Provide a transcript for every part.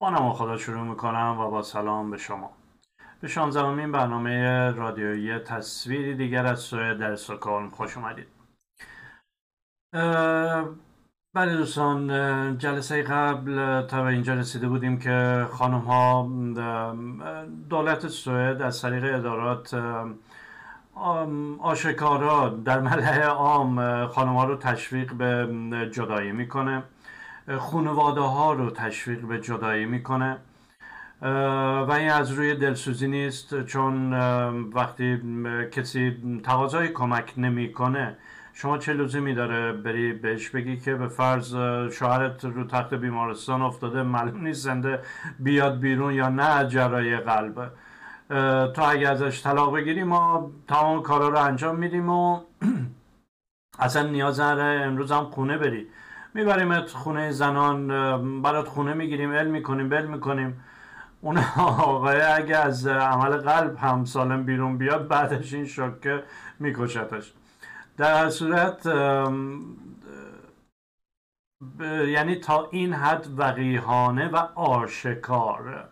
با نام خدا شروع می‌کنم و با سلام به شما. به شانزدهمین برنامه رادیویی تصویری دیگر از سوی در سکان خوش اومدید. بله دوستان جلسه قبل تا به اینجا رسیده بودیم که خانم ها دولت سوئد از طریق ادارات آشکارا در ملعه عام خانم ها رو تشویق به جدایی می‌کنه. خانواده ها رو تشویق به جدایی می‌کنه. و این از روی دلسوزی نیست چون وقتی کسی تقاضای کمک نمی‌کنه شما چه لزومی داره بری بهش بگی که به فرض شوهرت رو تخت بیمارستان افتاده معلوم نیست زنده بیاد بیرون یا نه جرای قلب. تو اگه ازش طلاق بگیری ما تمام کارا رو انجام میدیم و اصلا نیاز نداره امروز هم خونه بری. میبریمت خونه زنان برات خونه می‌گیریم علم می‌کنیم بل می‌کنیم. اون آقای اگه از عمل قلب هم سالم بیرون بیاد بعدش این شکه میکشتش. در صورت یعنی تا این حد وقیهانه و آشکار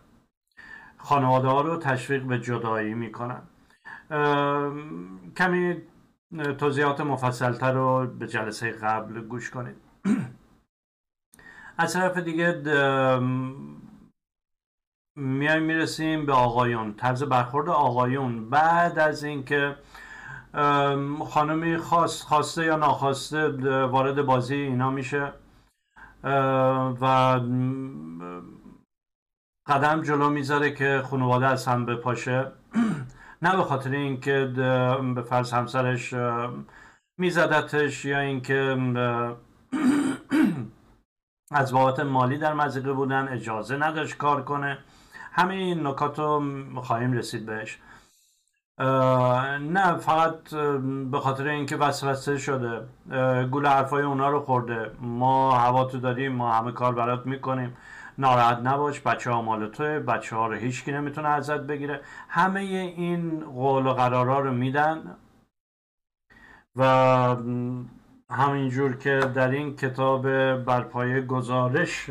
خانواده ها رو تشویق به جدایی می‌کنن. کمی توضیحات مفصلتر رو به جلسه قبل گوش کنید. از طرف دیگه میایم می‌رسیم به آقایون. طرز برخورد آقایون. بعد از اینکه خانمی خواست خواسته یا ناخواسته وارد بازی اینا میشه. و قدم جلو می‌ذاره که خانواده از هم بپاشه. نه به خاطر اینکه به فرض همسرش میزدتش یا اینکه از بابت مالی در مزیقه بودن اجازه نداشت کار کنه. همه این نکات رو خواهیم رسید بهش. نه فقط به خاطر اینکه وسوسه شده. گول حرفای اونا رو خورده. ما هوا تو داریم ما همه کار برات می‌کنیم. ناراحت نباش بچه ها مال توی بچه ها رو هیچکی نمی‌تونه ازت بگیره. همه این قول و قرارا رو میدن و همینجور که در این کتاب برپایه گزارش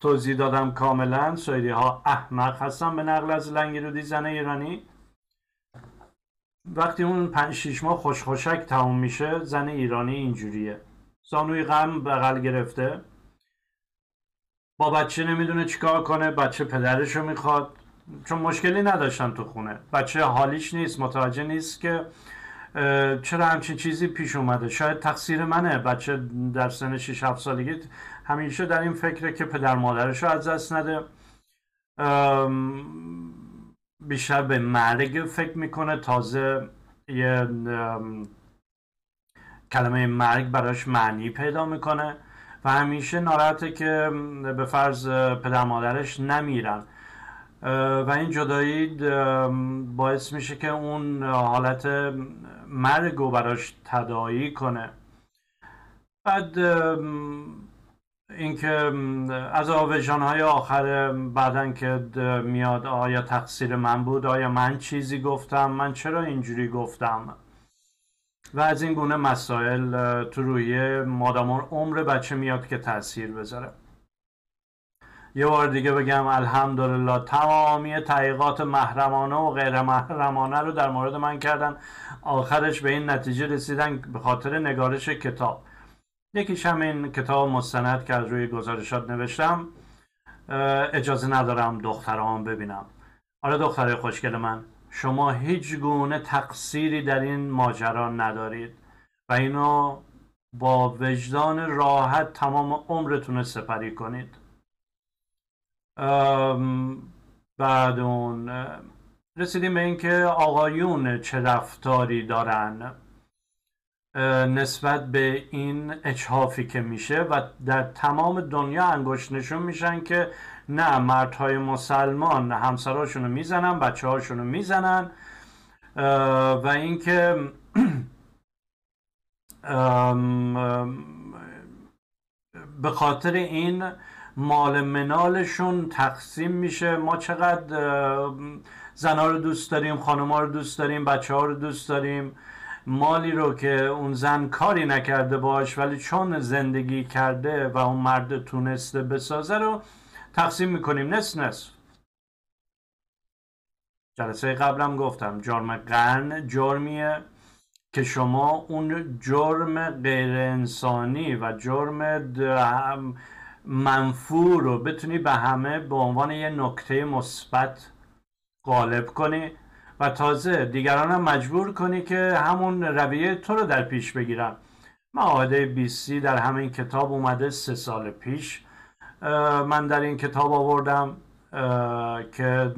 توضیح دادم کاملا. سویدی ها احمق هستن به نقل از لنگرودی زن ایرانی. وقتی اون پنج شیش ماه خوشخوشک تموم میشه زن ایرانی اینجوریه. زانوی غم بغل گرفته. با بچه نمی‌دونه چیکار کنه بچه پدرشو می‌خواد. چون مشکلی نداشتن تو خونه. بچه حالیش نیست متوجه نیست که چرا همچین چیزی پیش اومده؟ شاید تقصیر منه بچه در سن 6 7 سالگی همیشه در این فکره که پدر مادرش رو از دست نده. بیشتر به مرگ فکر می‌کنه. تازه یه کلمه مرگ براش معنی پیدا می‌کنه و همیشه ناراحته که به فرض پدر مادرش نمیرن. و این جدایی باعث میشه که اون حالت مرگ رو براش تدایی کنه. بعد اینکه از آویژان های آخر بعدن که میاد آیا تقصیر من بود؟ آیا من چیزی گفتم؟ من چرا اینجوری گفتم؟ و از این گونه مسائل تو روی مادام عمر بچه میاد که تاثیر بذاره. یه بار دیگه بگم الحمدلله تمامی تحقیقات محرمانه و غیر محرمانه رو در مورد من کردن. آخرش به این نتیجه رسیدن به خاطر نگارش کتاب. یکیش همین کتاب مستند که از روی گزارشات نوشتم. اجازه ندارم دختران ببینم. آره دختره خوشگل من شما هیچ گونه تقصیری در این ماجرا ندارید و اینو با وجدان راحت تمام عمرتون سپری کنید. بعد اون رسیدیم به اینکه آقایون چه رفتاری دارن نسبت به این اچهافی که میشه و در تمام دنیا انگشت نشون میشن که نه مردهای مسلمان همسراشون رو می‌زنن بچه رو می‌زنن و اینکه به خاطر این مال منالشون تقسیم میشه. ما چقدر زنها رو دوست داریم خانمها رو دوست داریم بچه ها رو دوست داریم. مالی رو که اون زن کاری نکرده باش ولی چون زندگی کرده و اون مرد تونسته بسازه رو تقسیم می‌کنیم. نصف نصف. جلسه قبلم گفتم جرم قرن جرمیه که شما اون جرم غیر انسانی و جرم منفور رو بتونی به همه به عنوان یه نکته مثبت غالب کنی و تازه دیگران هم مجبور کنی که همون رویه تو رو در پیش بگیرن. معاهده بیسی در همین کتاب اومده سه سال پیش. من در این کتاب آوردم که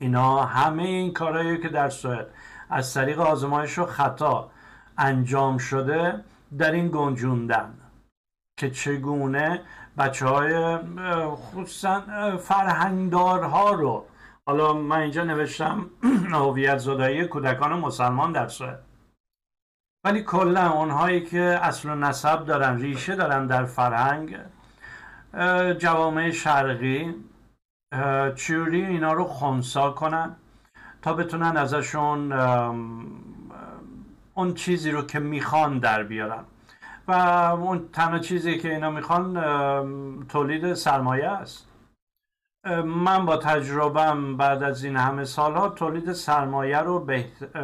اینا همه این کارهایی که در سوئد از طریق آزمایش و خطا انجام شده در این گنجوندن. که چگونه بچه های خصوصا فرهنگدارها رو. حالا من اینجا نوشتم هویت زدایی کودکان مسلمان در سوئد. ولی کلا اونهایی که اصل و نسب دارن ریشه دارن در فرهنگ جوامع شرقی چوری اینا رو خونسا کنن تا بتونن ازشون اون چیزی رو که می‌خوان در بیارن. و اون تنها چیزی که اینا می‌خوان تولید سرمایه است. من با تجربم بعد از این همه سالها تولید سرمایه رو بهت...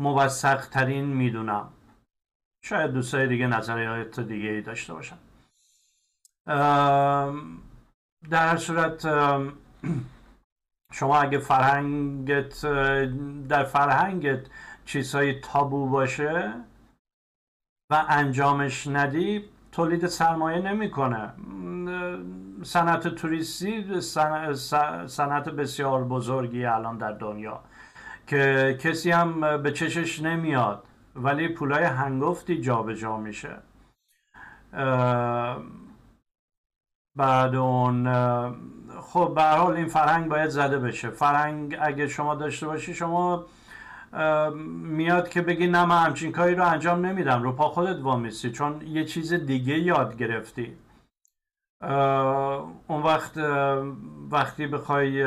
موثق ترین می‌دونم. شاید دوستای دیگه نظریات دیگه ای داشته باشن. در صورت شما اگه فرهنگت در فرهنگت چیزهای تابو باشه و انجامش ندی تولید سرمایه نمی‌کنه. صنعت توریستی صنعت بسیار بزرگی الان در دنیا که کسی هم به چشش نمیاد ولی پولای هنگفتی جابجا جا میشه بعد اون خب به حال این فرهنگ باید زده بشه. فرهنگ اگه شما داشته باشی شما میاد که بگی نه من همچین کاری رو انجام نمیدم. رو پا خودت وامیستی چون یه چیز دیگه یاد گرفتی. اون وقت وقتی بخوای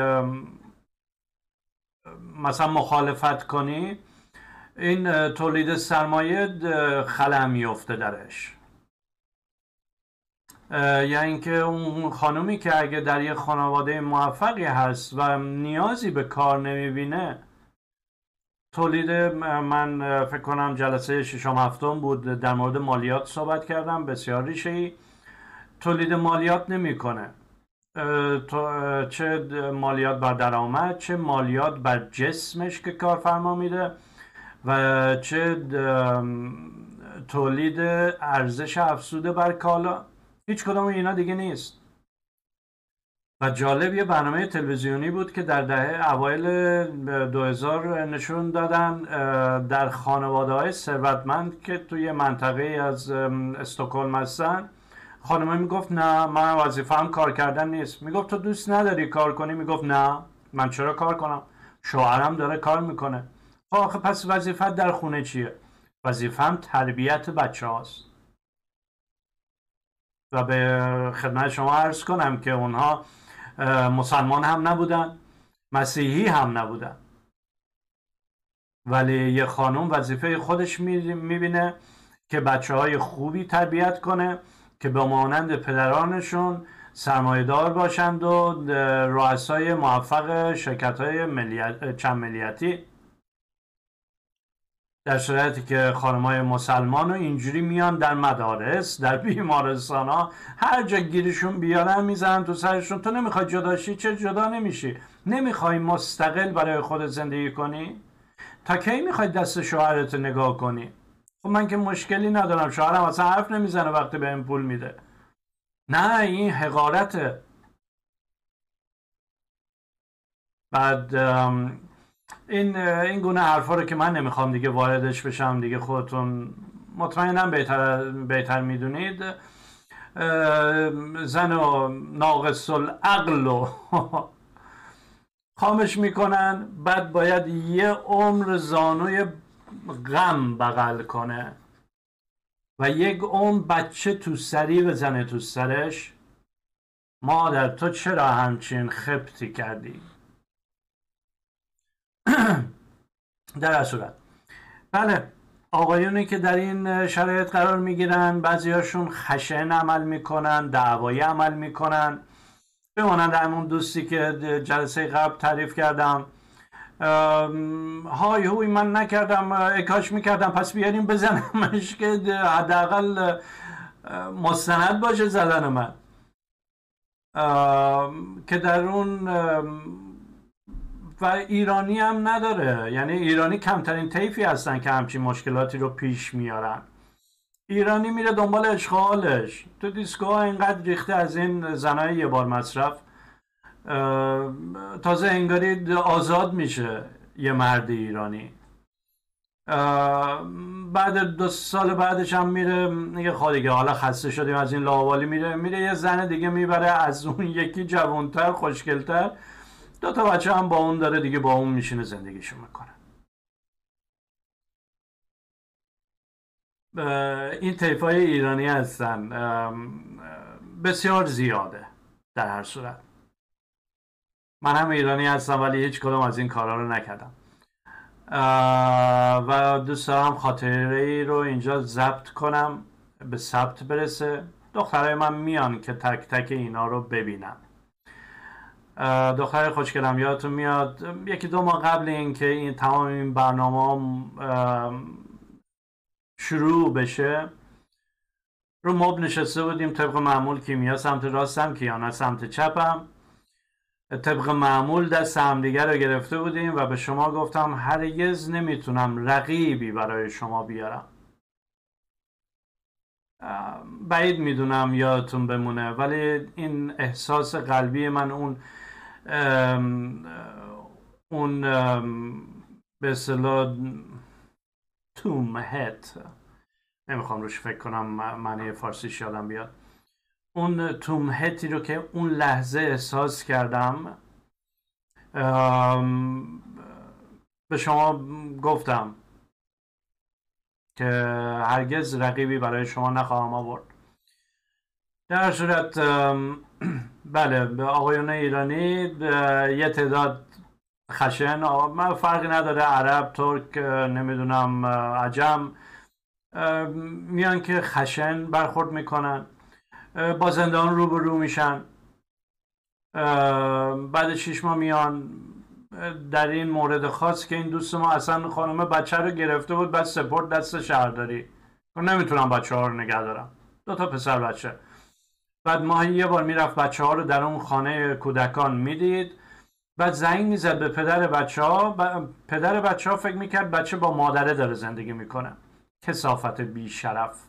مثلا مخالفت کنی این تولید سرمایه خلع میفته درش. یا اینکه اون خانومی که اگه در یه خانواده موفقی هست و نیازی به کار نمی‌بینه تولید من فکر کنم جلسه ششم هفتم بود. در مورد مالیات صحبت کردم بسیار ریشه ای تولید مالیات نمی‌کنه. چه مالیات بر درآمد چه مالیات بر جسمش که کارفرما میده و چه تولید ارزش افزوده بر کالا. هیچ کدام اینا دیگه نیست. و جالب یه برنامه تلویزیونی بود که در دهه اوایل 2000 نشون دادن در خانواده های ثروتمند که توی منطقه از استکهلم هستن. خانمه می‌گفت نه من وظیفه‌ام کار کردن نیست. می‌گفت تو دوست نداری کار کنی؟ می‌گفت نه. من چرا کار کنم؟ شوهرم داره کار می‌کنه. خب آخه پس وظیفت در خونه چیه? وظیفم تربیت بچه هاست و به خدمت شما عرض کنم که اونها مسلمان هم نبودن مسیحی هم نبودن. ولی یه خانم وظیفه خودش می‌بینه که بچه های خوبی تربیت کنه که به مانند پدرانشون سرمایدار باشند و رؤسای موفق شرکت های ملیت، چند ملیتی در صورتی که خانمای مسلمان و اینجوری میان در مدارس در بیمارستان ها هر جا گیرشون بیارن می‌زنن تو سرشون. تو نمی‌خوای جداشی چه جدا نمیشی؟ نمی‌خوای مستقل برای خودت زندگی کنی؟ تا کی می‌خوای دست شوهرت نگاه کنی؟ خب من که مشکلی ندارم. شوهرم اصلا حرف نمی‌زنه وقتی به این پول میده. نه این حقارته. بعد این این گونه حرفا رو که من نمی‌خوام دیگه واردش بشم دیگه خودتون مطمئنم بهتر بهتر می‌دونید. زن و ناقص العقل و خامش می‌کنن. بعد باید یه عمر زانوی غم بغل کنه و یک عمر بچه تو سری بزنه تو سرش. مادر تو چرا همچین خبتی کردی؟ در صورت. بله آقایونی که در این شرایط قرار می‌گیرن بعضیاشون خشن عمل می‌کنن دعوایی عمل می‌کنن. بمانند همون دوستی که جلسه قبل تعریف کردم. های هوی من نکردم اکاش می‌کردم پس بیاریم بزنمش که حداقل مستند باشه زدن من. که در اون و ایرانی هم نداره. یعنی ایرانی کمترین طیفی هستن که همچین مشکلاتی رو پیش میارن. ایرانی میره دنبال اشغالش. تو دیسکو اینقدر ریخته از این زنای یه بار مصرف تازه انگاری آزاد میشه یه مرد ایرانی. بعد دو سال بعدش هم میره میگه خواهی حالا خسته شدیم از این لاوالی میره میره یه زن دیگه می‌بره از اون یکی جوانتر خوشگلتر. دو تا بچه هم با اون داره دیگه با اون میشینه زندگیشون می‌کنه. این های ایرانی هستن. بسیار زیاده در هر صورت. من هم ایرانی هستم ولی هیچ کدوم از این کارا رو نکردم. و دوست دارم خاطره ای رو اینجا ضبط کنم به ثبت برسه. دخترای من میان که تک تک اینا رو ببینم. دختر خوشگلم یادتون میاد یکی دو ماه قبل اینکه این تمام این برنامه شروع بشه رو مب نشسته بودیم طبق معمول کیمیا سمت راستم کیانا سمت چپم. طبق معمول دست همدیگر رو گرفته بودیم و به شما گفتم هرگز نمی‌تونم رقیبی برای شما بیارم. بعید می‌دونم یادتون بمونه ولی این احساس قلبی من اون اون به اصطلاح تومهت نمی‌خوام روش فکر کنم معنی فارسیش یادم بیاد. اون تومهتی رو که اون لحظه احساس کردم به شما گفتم که هرگز رقیبی برای شما نخواهم آورد. در صورت بله به آقایون ایرانی یه تعداد خشن من فرقی نداره عرب ترک نمی‌دونم عجم میان که خشن برخورد می‌کنن با زندان رو به رو میشن بعد شیش ماه میان در این مورد خاص که این دوست ما اصلا خانم بچه رو گرفته بود بعد سپورت دست شهرداری. نمی‌تونم بچه ها رو نگه دارم. دو تا پسر بچه. بعد ماهی یه بار می‌رفت بچه ها رو در اون خانه کودکان می‌دید. بعد زنگ می‌زد به پدر بچه ها پدر بچه ها فکر می‌کرد بچه با مادره داره زندگی می‌کنه. کسافت بی شرف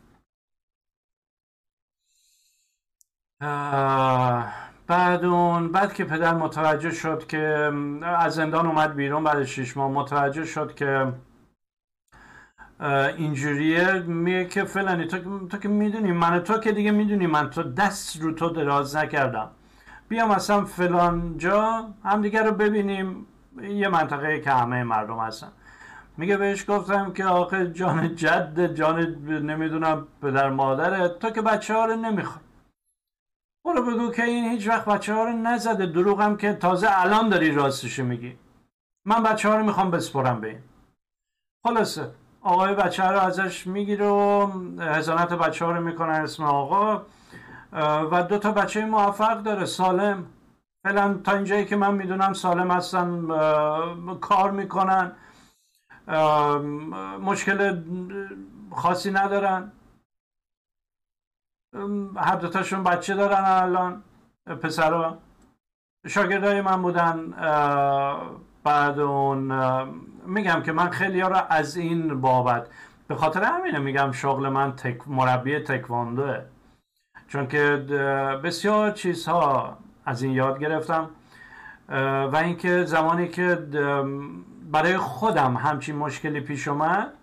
بعد اون بعد که پدر متوجه شد که از زندان اومد بیرون بعد شش ماه متوجه شد که اینجوریه. میگه که فلانی تو, تو که می‌دونی من تو که دیگه می‌دونی من تو دست رو تو دراز نکردم. بیا مثلا فلان جا هم دیگه رو ببینیم. یه منطقه که همه مردم هستن. میگه بهش گفتم که آخه جان جد جان نمی‌دونم پدر مادره. تو که بچه ها رو برو بگو که این هیچ وقت بچه ها رو نزده. دروغم که تازه الان داری راستشو میگی. من بچه ها رو می‌خوام بسپرم به این. خلاصه. آقای بچه رو ازش می‌گیره و هزانت بچه ها رو می‌کنن اسم آقا. و دو تا بچه موفق داره سالم. فعلا تا اینجایی که من می‌دونم سالم هستن کار می‌کنن. مشکل خاصی ندارن. هر دوتاشون بچه دارن الان پسرها شاگردای من بودن بعد اون میگم که من خیلی ها را از این بابت به خاطر همینه میگم شغل من تک مربی تکواندوه. چون که بسیار چیزها از این یاد گرفتم. و اینکه زمانی که برای خودم همچین مشکلی پیش اومد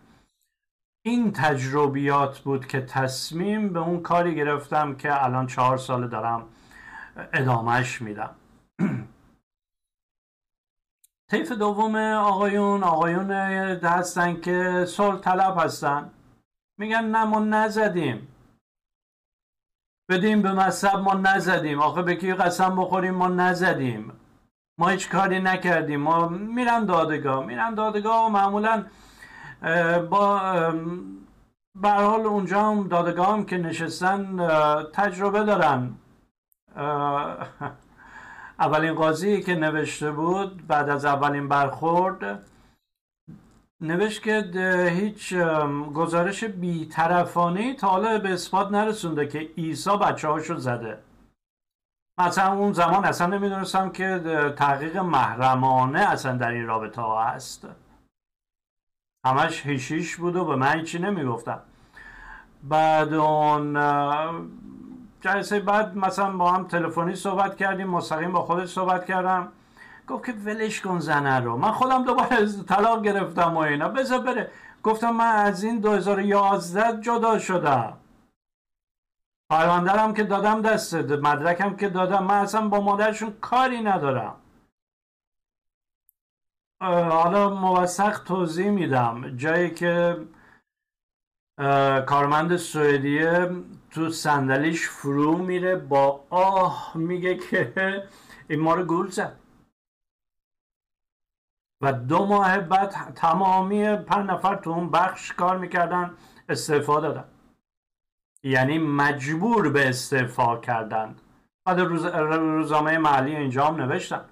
این تجربیات بود که تصمیم به اون کاری گرفتم که الان چهار سال دارم ادامهش میدم. طیف دوم آقایون آقایون هستن که صلح طلب هستن. میگن نه ما نزدیم. بدیم به مذهب ما نزدیم. آخه به کی قسم بخوریم؟ ما نزدیم. ما هیچ کاری نکردیم. ما میرن دادگاه. میرن دادگاه و معمولا با حال اونجا هم دادگاه هم که نشستن تجربه دارن. اولین قاضی که نوشته بود بعد از اولین برخورد نوشت که هیچ گزارش بیطرفانه تا حالا به اثبات نرسونده که عیسی بچه هاشو زده. مثلا اون زمان اصلا نمی‌دونستم که تحقیق محرمانه اصلا در این رابطه ها هست. همش هیشیش بود و به من چی نمی‌گفتم بعد اون جلسه بعد مثلا با هم تلفنی صحبت کردیم مستقیم با خودش صحبت کردم. گفت که ولش کن زنه رو. من خودم دوباره طلاق گرفتم و اینا. بذار بره. گفتم من از این 2011 جدا شدم. پروندرم که دادم دسته مدرکم که دادم. من اصلا با مادرشون کاری ندارم. حالا موثق توضیح میدم. جایی که کارمند سوئدیه تو صندلیش فرو میره با آه میگه که این ما رو گول زد. و دو ماه بعد تمامی پر نفر تو اون بخش کار می‌کردن استعفا دادن. یعنی مجبور به استعفا کردن. بعد روز... روزنامه محلی اینجا هم نوشتن.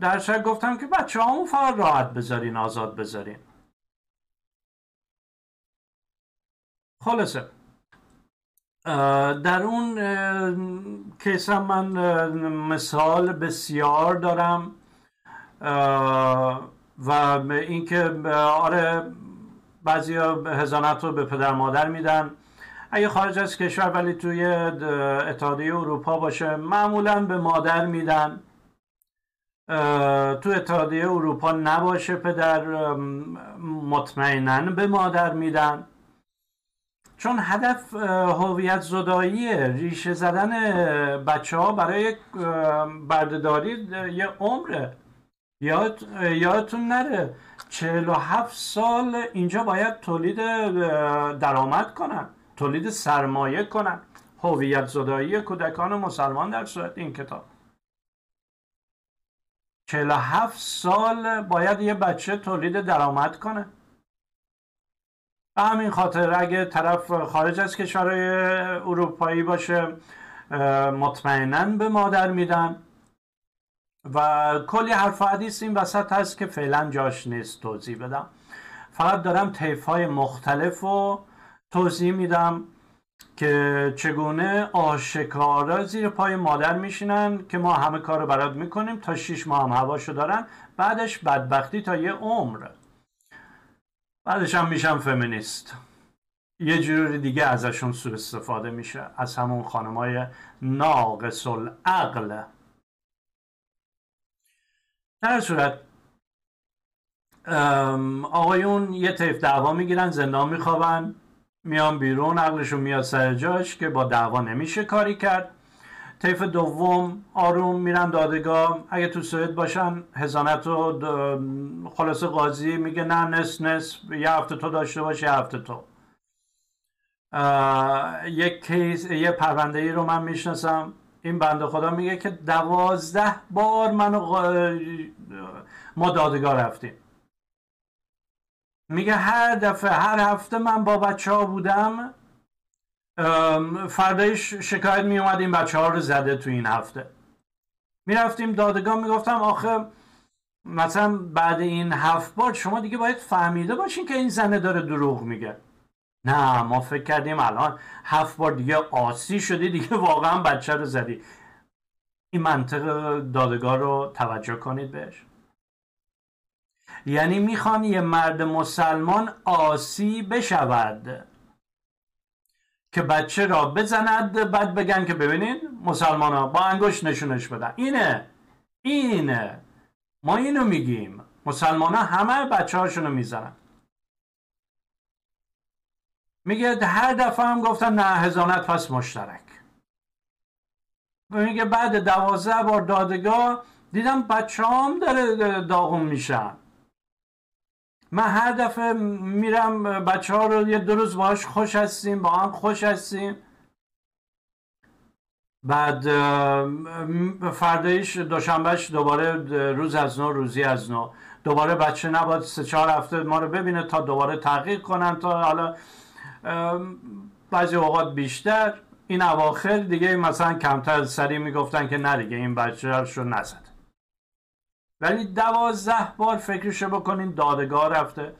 در گفتم که بچه همون فقط راحت بذارین آزاد بذارین. خلاصه در اون کیس هم من مثال بسیار دارم و اینکه آره بعضی هزانت رو به پدر مادر میدن. اگه خارج از کشور ولی توی اتحادیه اروپا باشه معمولا به مادر میدن. تو اتحادیه اروپا نباشه پدر مطمئنا به مادر میدن. چون هدف هویت زدایی ریشه زدن بچه ها برای بردهداری یه عمره. یاد یادتون نره. 47 سال اینجا باید تولید درآمد کنن تولید سرمایه کنن. هویت زدایی کودکان مسلمان در صورت این کتاب. 47 سال باید یه بچه تولید درآمد کنه. به همین خاطر اگه طرف خارج از کشورهای اروپایی باشه مطمئنا به مادر میدن. و کلی حرف حدیث این وسط هست که فعلا جاش نیست توضیح بدم. فقط دارم طیف های مختلف رو توضیح میدم که چگونه آشکارا زیر پای مادر میشینن که ما همه کار رو برات می‌کنیم تا شیش ماه هم هواشو دارن بعدش بدبختی تا یه عمر. بعدش هم میشم فمینیست. یه جوری دیگه ازشون سوء استفاده میشه. از همون خانمای ناقص العقل. در صورت آقایون یه طیف دعوا می‌گیرن زندان میخوابن میان بیرون عقلشون میاد سر جاش که با دعوا نمیشه کاری کرد. طیف دوم آروم میرن دادگاه. اگه تو سوئد باشن هزانت و خلاصه قاضی میگه نه نس نس یه هفته تو داشته باش یه هفته تو. یک کیس یه پرونده ای رو من می‌شناسم. این بنده خدا میگه که دوازده بار منو ما دادگاه رفتیم. میگه هر دفعه هر هفته من با بچه ها بودم. فردایش شکایت می اومد این بچه ها رو زده تو این هفته. می‌رفتیم دادگاه می‌گفتم آخه مثلا بعد این هفت بار شما دیگه باید فهمیده باشین که این زنه داره دروغ میگه. نه ما فکر کردیم الان هفت بار دیگه آسی شدی دیگه واقعا بچه رو زدی. این منطق دادگاه رو توجه کنید بهش. یعنی می‌خوان یه مرد مسلمان آسی بشود. که بچه را بزند بعد بگن که ببینید مسلمان ها با انگشت نشونش بدن. اینه. اینه. ما اینو میگیم. مسلمان ها همه بچه هاشونو می‌زنن. میگه هر دفعه هم گفتن نه هزانت پس مشترک. میگه بعد دوازده بار دادگاه دیدم بچه هم داره داغون میشن. من هر دفعه میرم بچه ها رو یه دو روز باش خوش هستیم با هم خوش هستیم. بعد فردایش دوشنبهش دوباره روز از نو روزی از نو. دوباره بچه نباید سه چهار هفته ما رو ببینه تا دوباره تحقیق کنن تا حالا بعضی اوقات بیشتر. این اواخر دیگه مثلا کمتر سریع می‌گفتن که نه دیگه این بچه رو نزد. ولی دوازده بار فکرشو بکنین دادگاه رفته.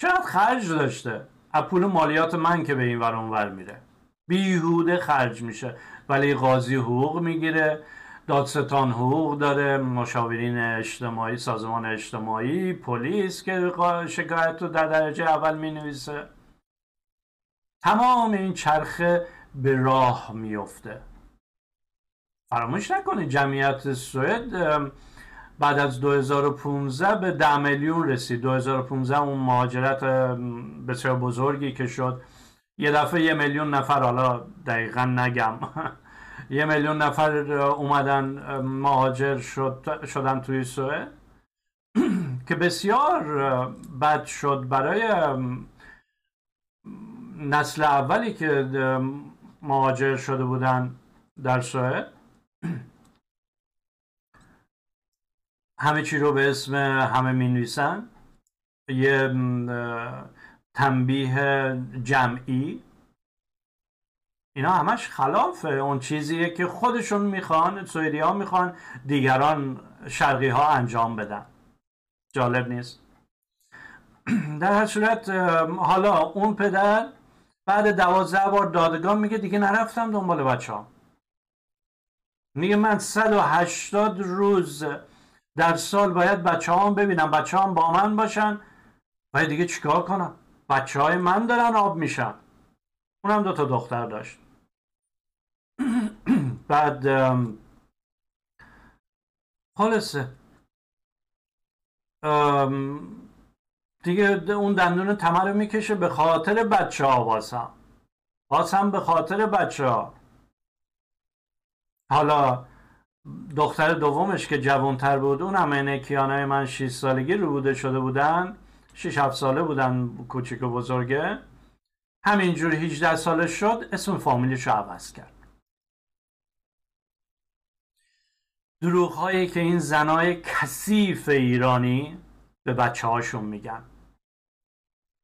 چقدر خرج داشته؟ از پول مالیات من که به این ور ور میره. بیهوده خرج میشه. ولی قاضی حقوق می‌گیره. دادستان حقوق داره. مشاورین اجتماعی سازمان اجتماعی پلیس که شکایت رو در درجه اول می نویسه تمام این چرخه به راه میفته. فراموش نکنید جمعیت سوئد بعد از 2015 به 10 میلیون رسید. 2015 اون مهاجرت بسیار بزرگی که شد. یه دفعه یه میلیون نفر حالا دقیقا نگم. یه میلیون نفر اومدن مهاجر شد شدن توی سوئد که بسیار بد شد برای نسل اولی که مهاجر شده بودن در سوئد همه چی رو به اسم همه می نویسن یه تنبیه جمعی. اینا همش خلاف اون چیزیه که خودشون می‌خوان سوئدی ها می‌خوان دیگران شرقی ها انجام بدن. جالب نیست. در هر صورت حالا اون پدر بعد دوازده بار دادگاه میگه دیگه نرفتم دنبال بچه ها میگه من 180 روز در سال باید بچه هم ببینم بچه هم با من باشن. باید دیگه چیکار کنم؟ بچه های من دارن آب میشن. اونم دو تا دختر داشت. بعد خلاصه. دیگه اون دندون تمه رو می‌کشه به خاطر بچه ها واسم. واسم به خاطر بچه ها حالا دختر دومش که جوانتر بود اون همه کیانای من 6 سالگی رو بوده شده بودن 6 7 ساله بودن کوچیک و بزرگه. همینجور 18 ساله شد اسم فامیلیش رو عوض کرد. دروغ هایی که این زنای کثیف ایرانی به بچه هاشون میگن.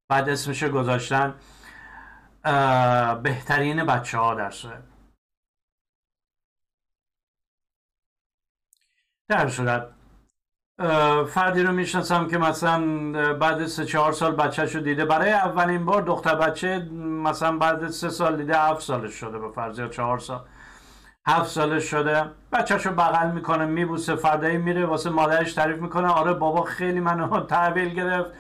بعد اسمش گذاشتن بهترین بچه ها در سوئد در صورت فردی رو می‌شناسم که مثلا بعد سه چهار سال بچهش رو دیده. برای اولین بار دختر بچه مثلا بعد سه سال دیده هفت سالش شده به فرض یا چهار سال. هفت سالش شده. بچهش رو بغل می‌کنه میبوسه فردایی میره واسه مادرش تعریف می‌کنه. آره بابا خیلی منو تحویل گرفت.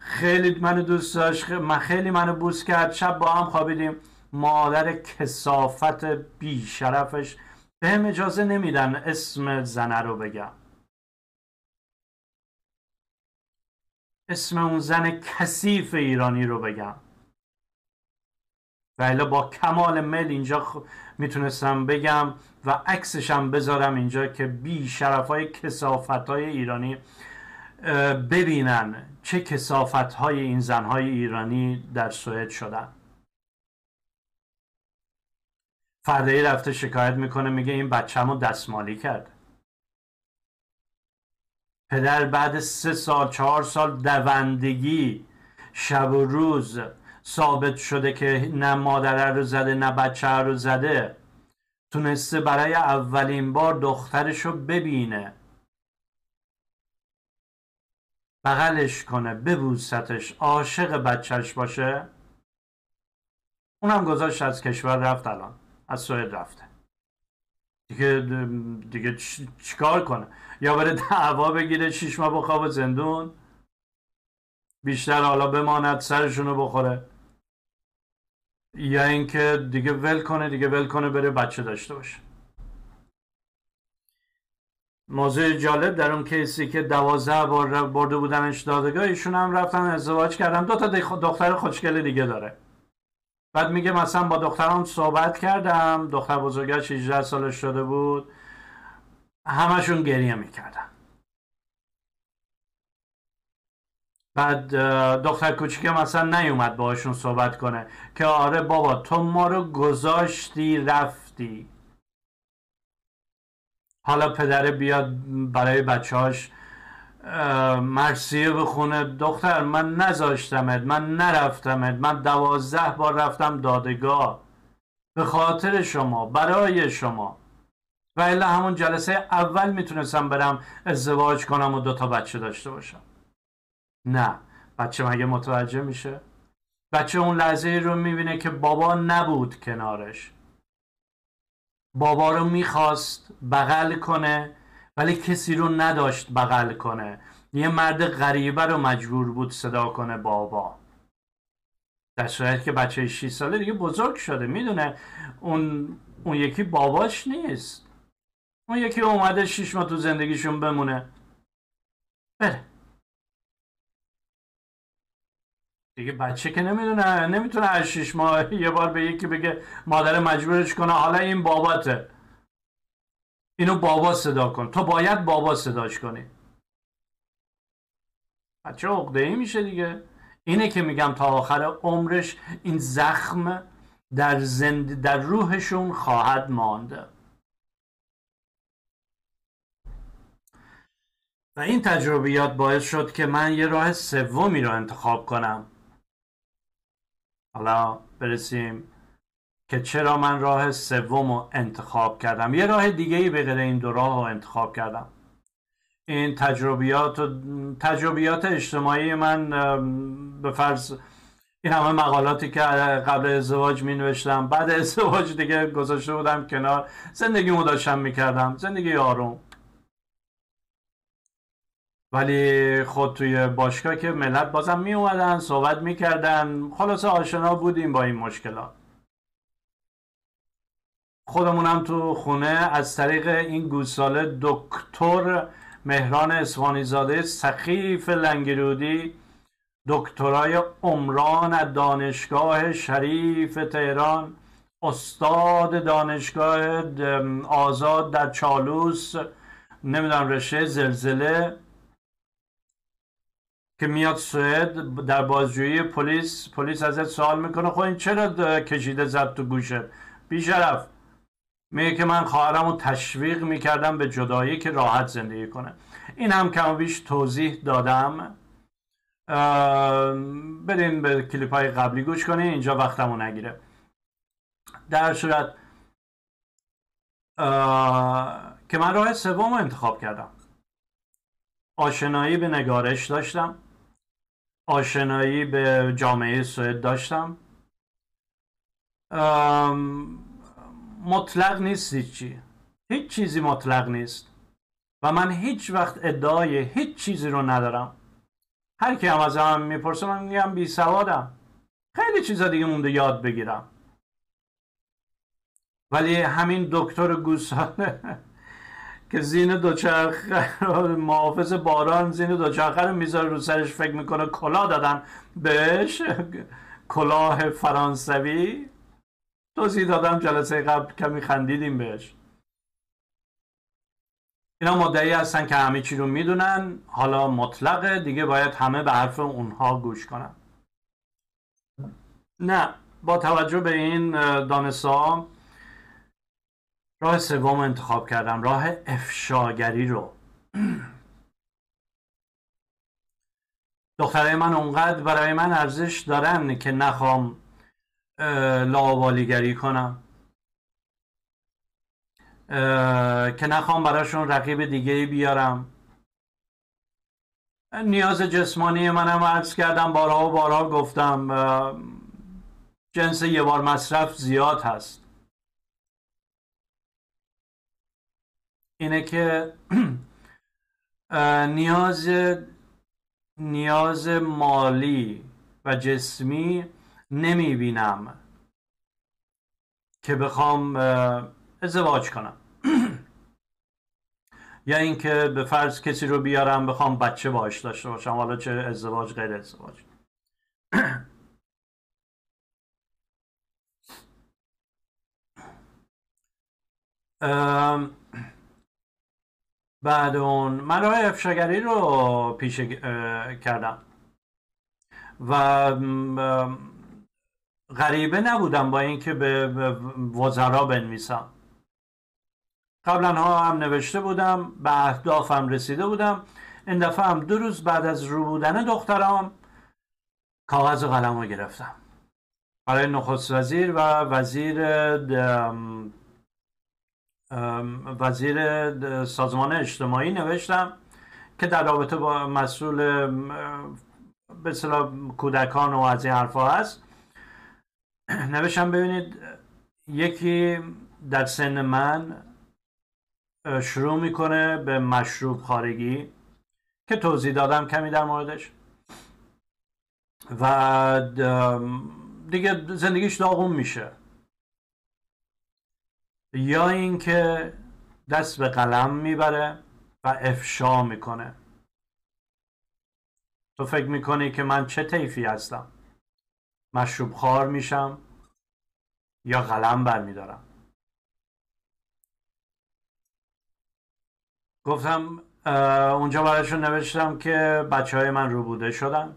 خیلی منو دوست داشت. من خیلی منو بوس کرد. شب با هم خوابیدیم. مادر کسافت بی شرفش بهم اجازه نمیدن اسم زنه رو بگم. اسم اون زن کثیف ایرانی رو بگم. ولی با کمال میل اینجا خ... می‌تونستم بگم و عکسشم بذارم اینجا که بی شرف های کسافت های ایرانی ببینن چه کسافت های این زن های ایرانی در سوئد شدن. فردایی رفته شکایت می‌کنه میگه این بچه‌مو دستمالی کرد. پدر بعد سه سال چهار سال دوندگی شب و روز ثابت شده که نه مادره رو زده نه بچه رو زده. تونسته برای اولین بار دخترش رو ببینه. بغلش کنه ببوستش عاشق بچهش باشه. اونم گذاشت از کشور رفت الان. از سوئد رفته. دیگه دیگه چیکار کنه؟ یا بره دعوا بگیره شیش ماه بخواب زندون بیشتر حالا بماند سرشونو بخوره. یا اینکه دیگه ول کنه دیگه ول کنه بره بچه داشته باشه. موضوع جالب در اون کیسی که دوازده بار برده بودنش دادگاه ایشون هم رفتن ازدواج کردن. دو تا دختر خوشگل دیگه داره. بعد میگه مثلا با دختران صحبت کردم. دختر بزرگش 18 سالش شده بود. همشون گریه می‌کردن. بعد دختر کوچیکه مثلا نیومد باهاشون صحبت کنه که آره بابا تو ما رو گذاشتی رفتی. حالا پدر بیاد برای بچهاش مرسیه بخونه. دختر من نذاشتمت من نرفتمت. من دوازده بار رفتم دادگاه. به خاطر شما برای شما. و الا همون جلسه اول می‌تونستم برم ازدواج کنم و دوتا بچه داشته باشم. نه بچه مگه متوجه میشه؟ بچه اون لحظه رو می‌بینه که بابا نبود کنارش. بابا رو می‌خواست بغل کنه. ولی کسی رو نداشت بغل کنه. یه مرد غریبه رو مجبور بود صدا کنه بابا. در صورت که بچه 6 ساله دیگه بزرگ شده می‌دونه. اون اون یکی باباش نیست. اون یکی اومده شیش ماه تو زندگیشون بمونه. بره دیگه بچه که نمی‌دونه نمی‌تونه از شیش ماه یه بار به یکی بگه مادر مجبورش کنه حالا این باباته. اینو بابا صدا کن. تو باید بابا صداش کنی. بچه عقده میشه دیگه؟ اینه که میگم تا آخر عمرش این زخم در, زند... در روحشون خواهد مانده و این تجربیات باعث شد که من یه راه سومی رو انتخاب کنم. حالا برسیم که چرا من راه سوم رو انتخاب کردم. یه راه دیگه ای به غیر این دو راه رو انتخاب کردم. این تجربیات و تجربیات اجتماعی من به فرض این همه مقالاتی که قبل ازدواج می نوشتم بعد ازدواج دیگه گذاشته بودم کنار. زندگی مو داشتم می‌کردم. زندگی آروم. ولی خود توی باشگاه که ملت بازم می اومدن صحبت می‌کردن. خلاصه آشنا بودیم با این مشکلات. خودمونم تو خونه از طریق این گوساله دکتر مهران اسوانی زاده سخیف لنگرودی دکترای عمران از دانشگاه شریف تهران استاد دانشگاه آزاد در چالوس نمی‌دونم رشته زلزله که میاد سوئد در بازجویی پلیس پلیس ازت سوال می‌کنه خب این چرا کشیده زد تو گوشه؟ بیشرف. میگه که من خواهرم رو تشویق می‌کردم به جدایی که راحت زندگی کنه. این هم کم بیش توضیح دادم. برین به کلیپ های قبلی گوش کنین اینجا وقتمو نگیره. در صورت که من راه سوم انتخاب کردم. آشنایی به نگارش داشتم. آشنایی به جامعه سوئد داشتم. مطلق نیست هیچی. هیچ چیزی مطلق نیست. و من هیچ وقت ادعای هیچ چیزی رو ندارم. هر کی هم از من می‌پرسه من میگم بی سوادم. خیلی چیزا دیگه مونده یاد بگیرم. ولی همین دکتر گوساله که زین دوچرخ محافظ باران زین دوچرخه رو می‌ذاره رو سرش فکر می‌کنه کلاه دادن بهش. کلاه فرانسوی. توضیح دادم جلسه قبل کمی خندیدیم بهش. اینا مدعی هستن که همه چی رو می‌دونن. حالا مطلقه. دیگه باید همه به حرف اونها گوش کنن. نه. با توجه به این دانسا راه سوم انتخاب کردم. راه افشاگری رو. دخترای من اونقدر برای من ارزش دارن که نخوام لاوالیگری کنم. که نخوام براشون رقیب دیگه بیارم. نیاز جسمانی منم عرض کردم بارها و بارها گفتم جنس یه بار مصرف زیاد هست. اینه که نیاز نیاز مالی و جسمی نمی بینم که بخوام ازدواج کنم. یا اینکه به فرض کسی رو بیارم بخوام بچه باش داشته باشم حالا چه ازدواج غیر ازدواج. بعد اون من راه افشاگری رو پیش کردم. و غریبه نبودم با اینکه به وزرا بنویسم. قبلا ها هم نوشته بودم به اهدافم رسیده بودم. این دفعه هم دو روز بعد از رو بودن دخترام کاغذ و قلم رو گرفتم. برای نخست وزیر و وزیر وزیر سازمان اجتماعی نوشتم که در رابطه با مسئول به کودکان و از این حرفا هست. نوشتم ببینید یکی در سن من شروع می‌کنه به مشروب خارگی که توضیح دادم کمی در موردش. و دیگه زندگیش داغون میشه. یا اینکه دست به قلم می‌بره و افشا می‌کنه. تو فکر می‌کنی که من چه طیفی هستم؟ مشروب خار میشم یا قلم برمیدارم. گفتم اونجا براشون نوشتم که بچه های من رو بوده شدن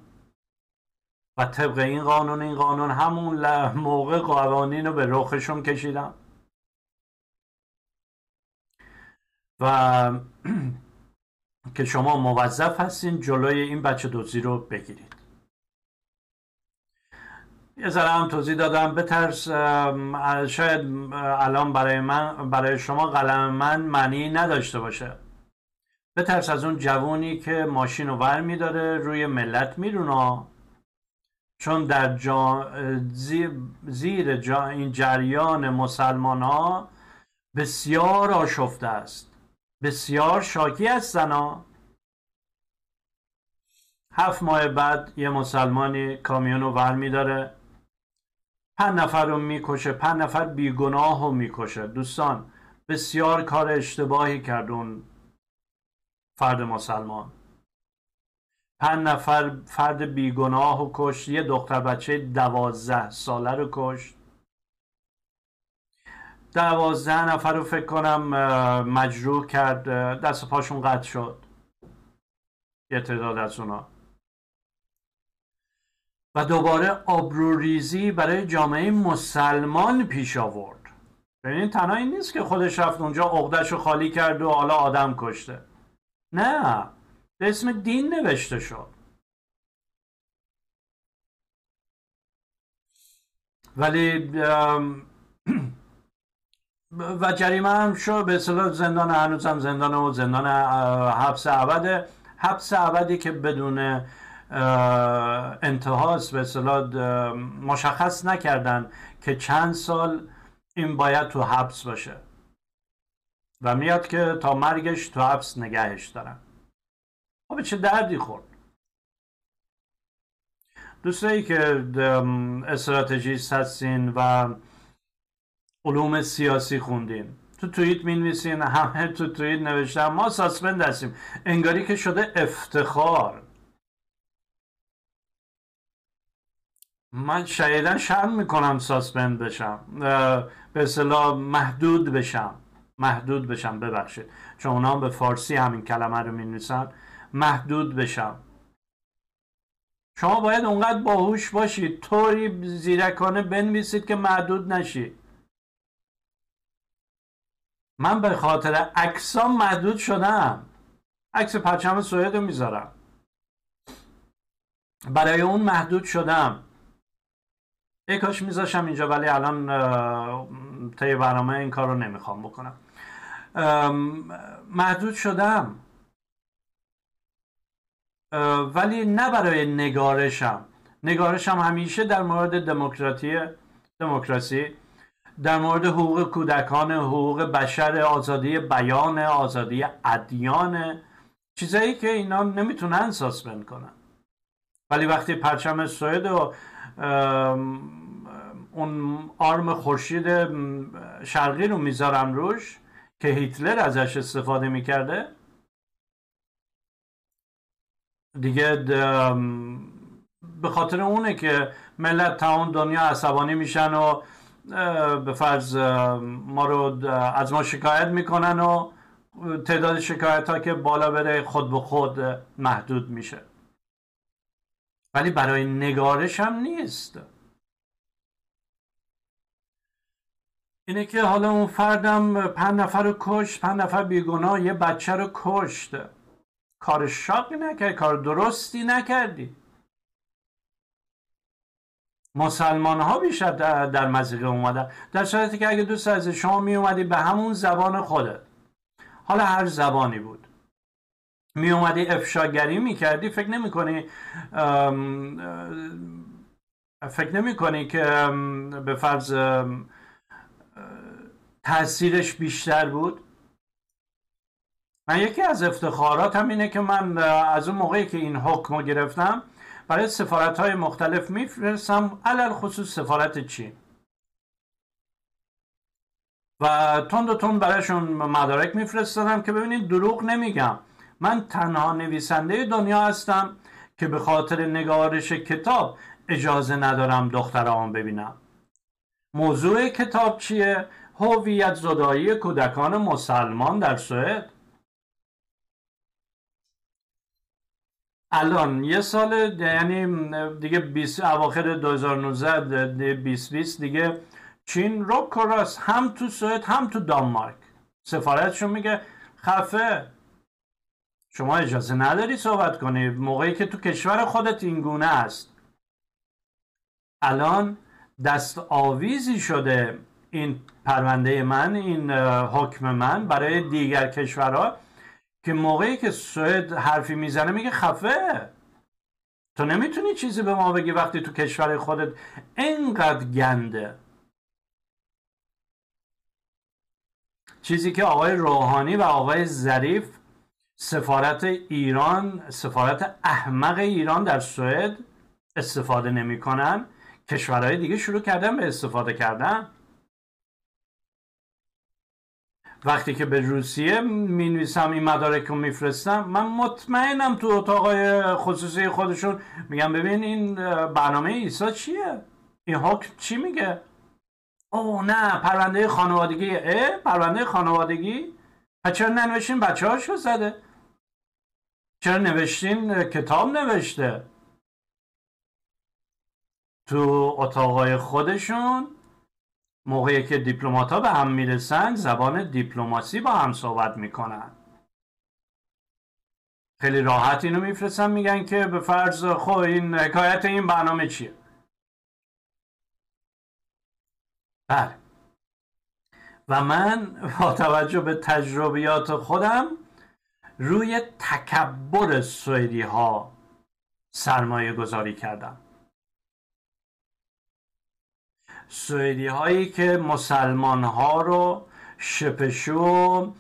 و طبق این قانون این قانون همون موقع قوانین رو به رخشون کشیدم. و که شما موظف هستین جلوی این بچه دوزی رو بگیرید. یه ذره هم توضیح دادم. بترس شاید الان برای من برای شما قلم من معنی نداشته باشه. بترس از اون جوونی که ماشین رو ور میداره روی ملت میرونه. چون در جا زیر جا این جریان مسلمان ها بسیار آشفته است. بسیار شاکی هستن ها هفت ماه بعد یه مسلمانی کامیون رو ور میداره. پنج نفر رو می‌کشه پنج نفر بیگناه رو می‌کشه. دوستان بسیار کار اشتباهی کرد اون فرد مسلمان. پنج نفر فرد بیگناه و کشت یه دختر بچه دوازده ساله رو کشت. دوازده نفر رو فکر کنم مجروح کرد دست پاشون قطع شد. یه تعداد از اونا. و دوباره آبروریزی برای جامعه مسلمان پیش آورد. ببینید تنها این نیست که خودش رفت اونجا عقدش رو خالی کرد و حالا آدم کشته. نه به اسم دین نوشته شد. ولی و جریمه هم شد. به اصطلاح زندان هنوزم زندان و زندان حبس ابد حبس ابدی که بدون انتهاست به اصطلاح مشخص نکردن که چند سال این باید تو حبس باشه و میاد که تا مرگش تو حبس نگهش دارن. خب چه دردی خورد؟ دوستایی که استراتژیست هستین و علوم سیاسی خوندین تو توییت می نویسین همه تو توییت نوشتن ما suspend هستیم. انگاری که شده افتخار. من شدیدن شرم می‌کنم suspend بشم. به اصطلاح محدود بشم. محدود بشم ببخشید. چون اونا به فارسی همین کلمه رو می نویسن محدود بشم. شما باید اونقدر باهوش باشید. طوری زیرکانه بنویسید که محدود نشید من به خاطر عکسام محدود شدم. عکس پرچم سوئد رو می‌ذارم. برای اون محدود شدم. ای کاش میذاشم اینجا ولی الان طی برنامه این کار رو نمی‌خوام بکنم. محدود شدم. ولی نه برای نگارشم. نگارشم همیشه در مورد دموکراتی دموکراسی در مورد حقوق کودکان حقوق بشر آزادی بیان آزادی ادیان چیزایی که اینا نمی‌تونن ساسپند کنن. ولی وقتی پرچم سوئد و اون آرم خورشید شرقی رو می‌ذارم روش که هیتلر ازش استفاده می‌کرده. دیگه به خاطر اونه که ملت تا دنیا عصبانی میشن و به فرض ما رو از ما شکایت می‌کنن و تعداد شکایت ها که بالا بره خود به خود محدود میشه. ولی برای نگارش هم نیست. اینه که حالا اون فردم پنج نفر رو کشت پنج نفر بیگناه یه بچه رو کشت. کار شاقی نکردی کار درستی نکردی. مسلمان ها بیشتر در, در مزیقه اومدن. در صورتی که اگه دوست از شما می اومدی به همون زبان خودت. حالا هر زبانی بود. می اومدی افشاگری می کردی فکر نمی کنی فکر نمی کنی که به فرض تاثیرش بیشتر بود؟ من یکی از افتخاراتم اینه که من از اون موقعی که این حکم رو گرفتم برای سفارت های مختلف میفرستم. علل خصوص سفارت چین و تند و تند برایشون مدارک میفرستادم که ببینید دروغ نمیگم. من تنها نویسنده دنیا هستم که به خاطر نگارش کتاب اجازه ندارم دخترام ببینم. موضوع کتاب چیه؟ هویت زدایی کودکان مسلمان در سوئد. الان یه سال یعنی دیگه 20 اواخر 2019 2020 دیگه چین رو کراس. هم تو سوئد هم تو دانمارک. سفارتشون میگه خفه. شما اجازه نداری صحبت کنی. موقعی که تو کشور خودت این گونه است. الان دست آویزی شده این پرونده من این حکم من برای دیگر کشورها که موقعی که سوئد حرفی می‌زنه میگه خفه. تو نمی‌تونی چیزی به ما بگی وقتی تو کشور خودت انقدر گنده. چیزی که آقای روحانی و آقای ظریف سفارت ایران سفارت احمق ایران در سوئد استفاده نمی‌کنن کشورهای دیگه شروع کردن به استفاده کردن. وقتی که به روسیه می نویسم این مدارک رو میفرستم من مطمئنم تو اتاقای خصوصی خودشون میگم ببین این برنامه ایسا چیه؟ این حکم چی میگه؟ او نه پرونده خانوادگی. اه پرونده خانوادگی؟ چرا ننوشتین بچه هاشو زده؟ چرا نوشتین؟ کتاب نوشته. تو اتاقای خودشون موقعی که دیپلمات ها به هم می‌رسن زبان دیپلماسی با هم صحبت می‌کنن. خیلی راحت اینو میفرستن میگن که به فرض خب این حکایت این برنامه چیه؟ بله. و من با توجه به تجربیات خودم روی تکبر سوئدی ها سرمایه گذاری کردم. سوئدی هایی که مسلمان ها رو شپشو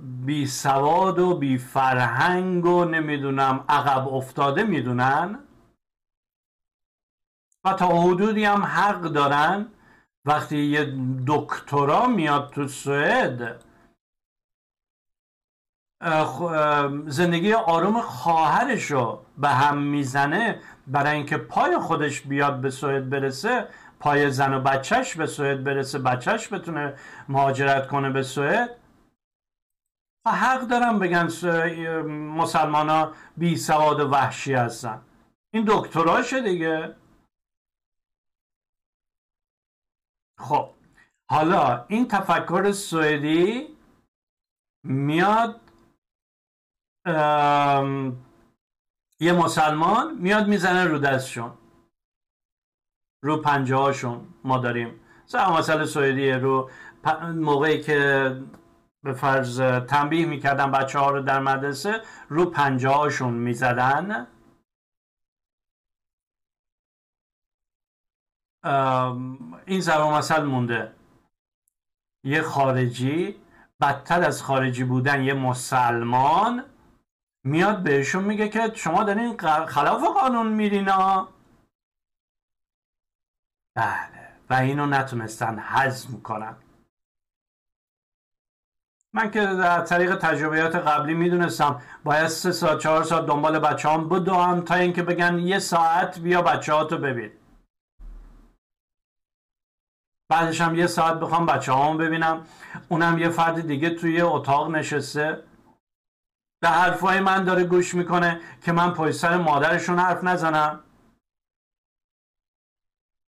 بی سواد و بی فرهنگ و نمی‌دونم عقب افتاده می‌دونن و تا حدودی هم حق دارن. وقتی یه دکترا میاد تو سوئد زندگی آروم خواهرش رو به هم می‌زنه برای اینکه پای خودش بیاد به سوئد برسه پای زن و بچهش به سوئد برسه بچهش بتونه مهاجرت کنه به سوئد. حق دارم بگن مسلمان ها بی سواد و وحشی هستن. این دکتراشه دیگه. خب حالا این تفکر سوئدی میاد یه مسلمان میاد می‌زنه رو دستشون. رو پنجه هاشون ما داریم. مثلا سوئدیه رو موقعی که به فرض تنبیه می‌کردن بچه ها رو در مدرسه رو پنجه هاشون می‌زدن این ضرب مثل مونده. یه خارجی بدتر از خارجی بودن یه مسلمان میاد بهشون میگه که شما دارین خلاف قانون میرینا بله. و اینو نتونستن حزم کنن. من که در طریق تجربیات قبلی می‌دونستم باید سه ساعت چهار ساعت دنبال بچه هم بدوم تا اینکه بگن یه ساعت بیا بچه ها تو ببین. بعدش هم یه ساعت بخوام بچه هم ببینم. اونم یه فرد دیگه توی اتاق نشسته. به حرفای من داره گوش می‌کنه که من پای سر مادرشون حرف نزنم.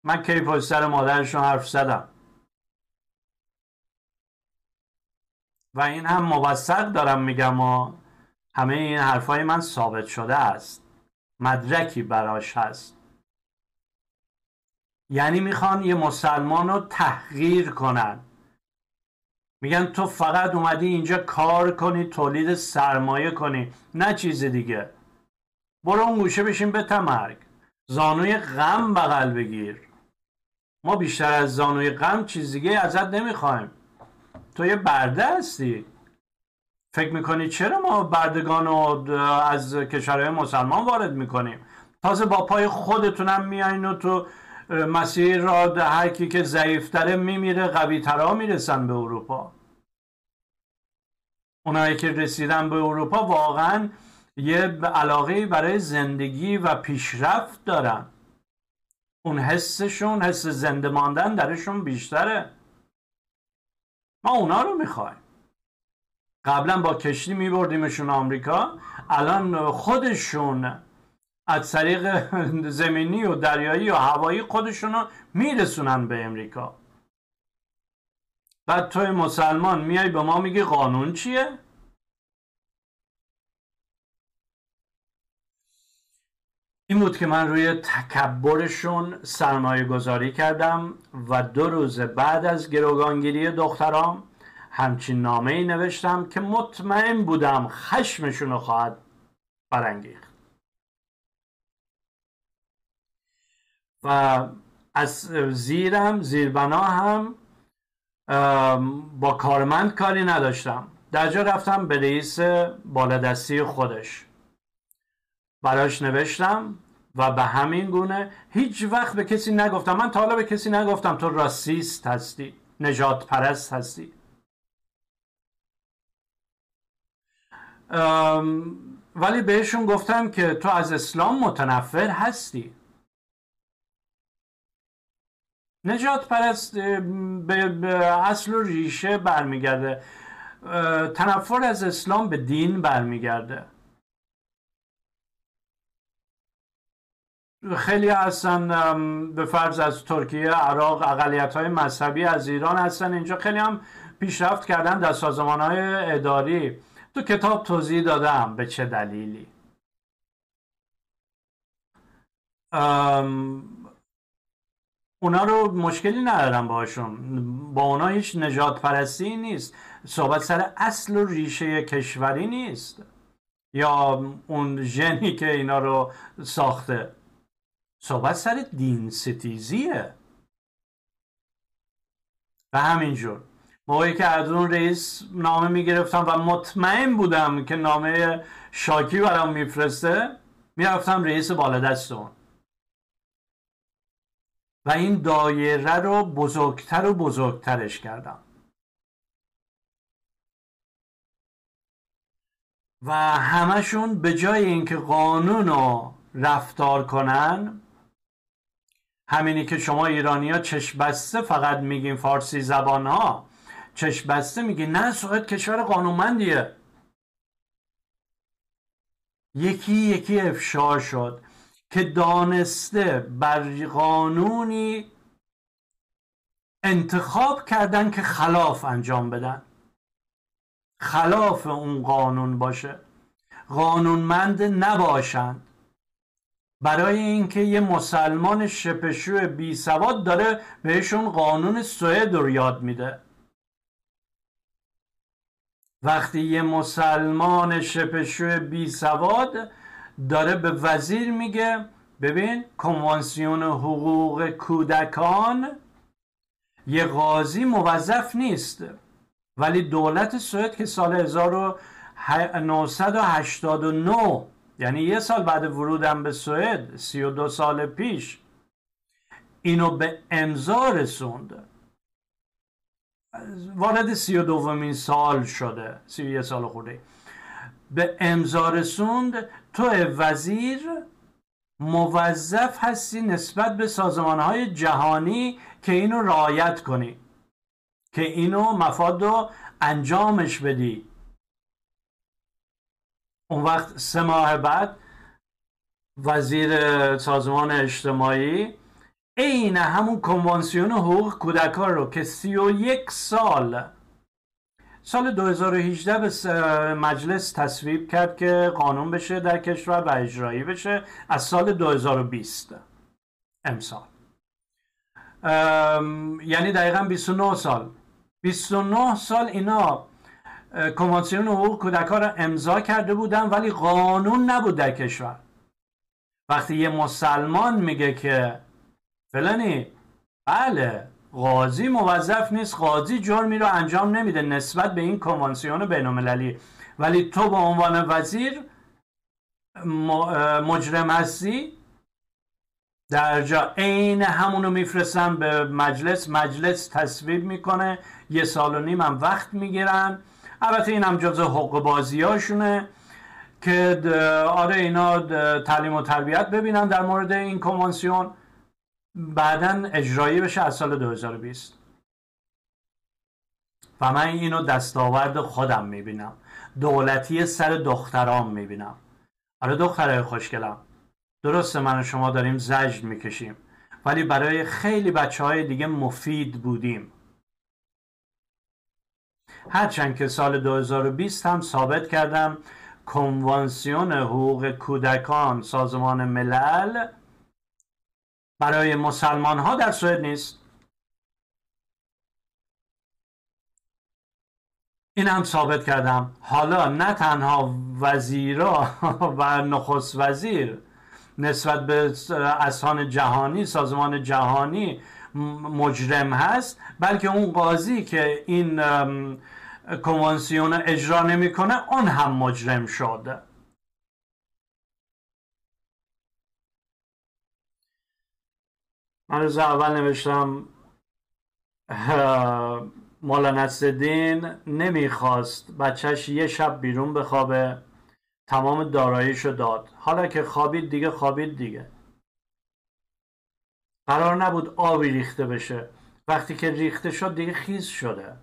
من کی پشت سر مادرشون حرف زدم؟ و این هم موثق دارم میگم و همه این حرفای من ثابت شده است. مدرکی براش هست. یعنی می‌خوان یه مسلمان رو تحقیر کنن. میگن تو فقط اومدی اینجا کار کنی تولید سرمایه کنی نه چیز دیگه. برو اون گوشه بشین به تمرگ. زانوی غم بغل بگیر. ما بیشتر از زانوی غم چیز دیگه ازت نمی‌خوایم. تو یه برده هستی. فکر می‌کنی چرا ما بردگان رو از کشورهای مسلمان وارد می‌کنیم؟ تازه با پای خودتونم میایین و تو مسیر را هر کی که ضعیفتره میمیره قوی ترها می‌رسن به اروپا. اونایی که رسیدن به اروپا واقعا یه علاقه برای زندگی و پیشرفت دارن. اون حسشون حس زنده ماندن درشون بیشتره. ما اونا رو می‌خوایم. قبلا با کشتی میبردیمشون آمریکا الان خودشون از طریق زمینی و دریایی و هوایی خودشون رو میرسونن به امریکا بعد توی مسلمان میای به ما میگی قانون چیه؟ این بود که من روی تکبرشون سرمایه گذاری کردم و دو روز بعد از گروگانگیری دخترام همچین نامه ای نوشتم که مطمئن بودم خشمشون رو خواهد برانگیخت و از زیرم زیربنا هم با کارمند کاری نداشتم. در جا رفتم به رئیس بالادستی خودش. براش نوشتم و به همین گونه هیچ وقت به کسی نگفتم. من تا حالا به کسی نگفتم تو راسیست هستی نجات پرست هستی. ولی بهشون گفتم که تو از اسلام متنفر هستی. نجات پرست به اصل و ریشه برمیگرده. تنفر از اسلام به دین برمیگرده. خیلی هستن به فرض از ترکیه عراق اقلیت های مذهبی از ایران هستن. اینجا خیلی هم پیشرفت کردن در سازمان های اداری. تو کتاب توضیح دادم به چه دلیلی. اونا رو مشکلی ندارم باشون با اونا هیچ نجات پرستی نیست. صحبت سر اصل و ریشه کشوری نیست. یا اون ژنی که اینا رو ساخته. صحبت سر دین ستیزیه. و همینجور. موقعی که از رئیس نامه می‌گرفتم و مطمئن بودم که نامه شاکی برام میفرسته می‌رفتم رئیس بالادست اون. و این دایره رو بزرگتر و بزرگترش کردم. و همشون به جای اینکه قانون رو رفتار کنن همینی که شما ایرانی ها چشم بسته فقط میگین فارسی زبان ها چشم بسته میگین نه سوئد کشور قانونمندیه. یکی یکی افشا شد. که دانسته بر قانونی انتخاب کردن که خلاف انجام بدن. خلاف اون قانون باشه. قانونمند نباشند برای اینکه یه مسلمان شپشو بی سواد داره بهشون قانون سوئد رو یاد میده. وقتی یه مسلمان شپشو بی سواد داره به وزیر میگه ببین کنوانسیون حقوق کودکان یه قاضی موظف نیست. ولی دولت سوئد که سال 1989 یعنی یه سال بعد ورودم به سوئد سی و دو سال پیش اینو به امضا رسوند. وارد سی و دومین سال شده سی و یه سال خورده. به امضا رسوند تو وزیر موظف هستی نسبت به سازمان های جهانی که اینو رعایت کنی که اینو مفاد رو انجامش بدی. اون وقت سه ماه بعد وزیر سازمان اجتماعی عین همون کنوانسیون حقوق کودکان رو که سی و یک سال سال 2018 به مجلس تصویب کرد که قانون بشه در کشور و اجرایی بشه از سال 2020 امسال. یعنی دقیقا 29 سال. 29 سال اینا کنوانسیون حقوق کودکان را امضا کرده بودن ولی قانون نبود در کشور. وقتی یه مسلمان میگه که فلانی بله قاضی موظف نیست قاضی جرمی رو انجام نمیده نسبت به این کنوانسیون بینالمللی. ولی تو به عنوان وزیر مجرم هستی؟ در جا عین همونو میفرستن به مجلس مجلس تصویب می‌کنه یه سال و نیم هم وقت می‌گیرن. البته این هم جز حقوق بازی هاشونه که آره اینا تعلیم و تربیت ببینن در مورد این کنوانسیون. بعدا اجرایی بشه از سال 2020 و من اینو دستاورد خودم می‌بینم. دولتی سر دخترام می‌بینم. آره دختره خوشگلم. درسته من و شما داریم زجر می‌کشیم. ولی برای خیلی بچه های دیگه مفید بودیم. هرچند که سال 2020 هم ثابت کردم کنوانسیون حقوق کودکان سازمان ملل برای مسلمان ها در سوئد نیست. این هم ثابت کردم. حالا نه تنها وزیرا و نخست وزیر نسبت به اسان جهانی سازمان جهانی مجرم هست بلکه اون قاضی که این کنوانسیون اجرا نمی‌کنه اون هم مجرم شد من روز اول نوشتم مولا نصدین نمی‌خواست بچهش یه شب بیرون بخوابه تمام داراییشو داد. حالا که خوابید دیگه خوابید دیگه. قرار نبود آبی ریخته بشه. وقتی که ریخته شد دیگه خیز شده.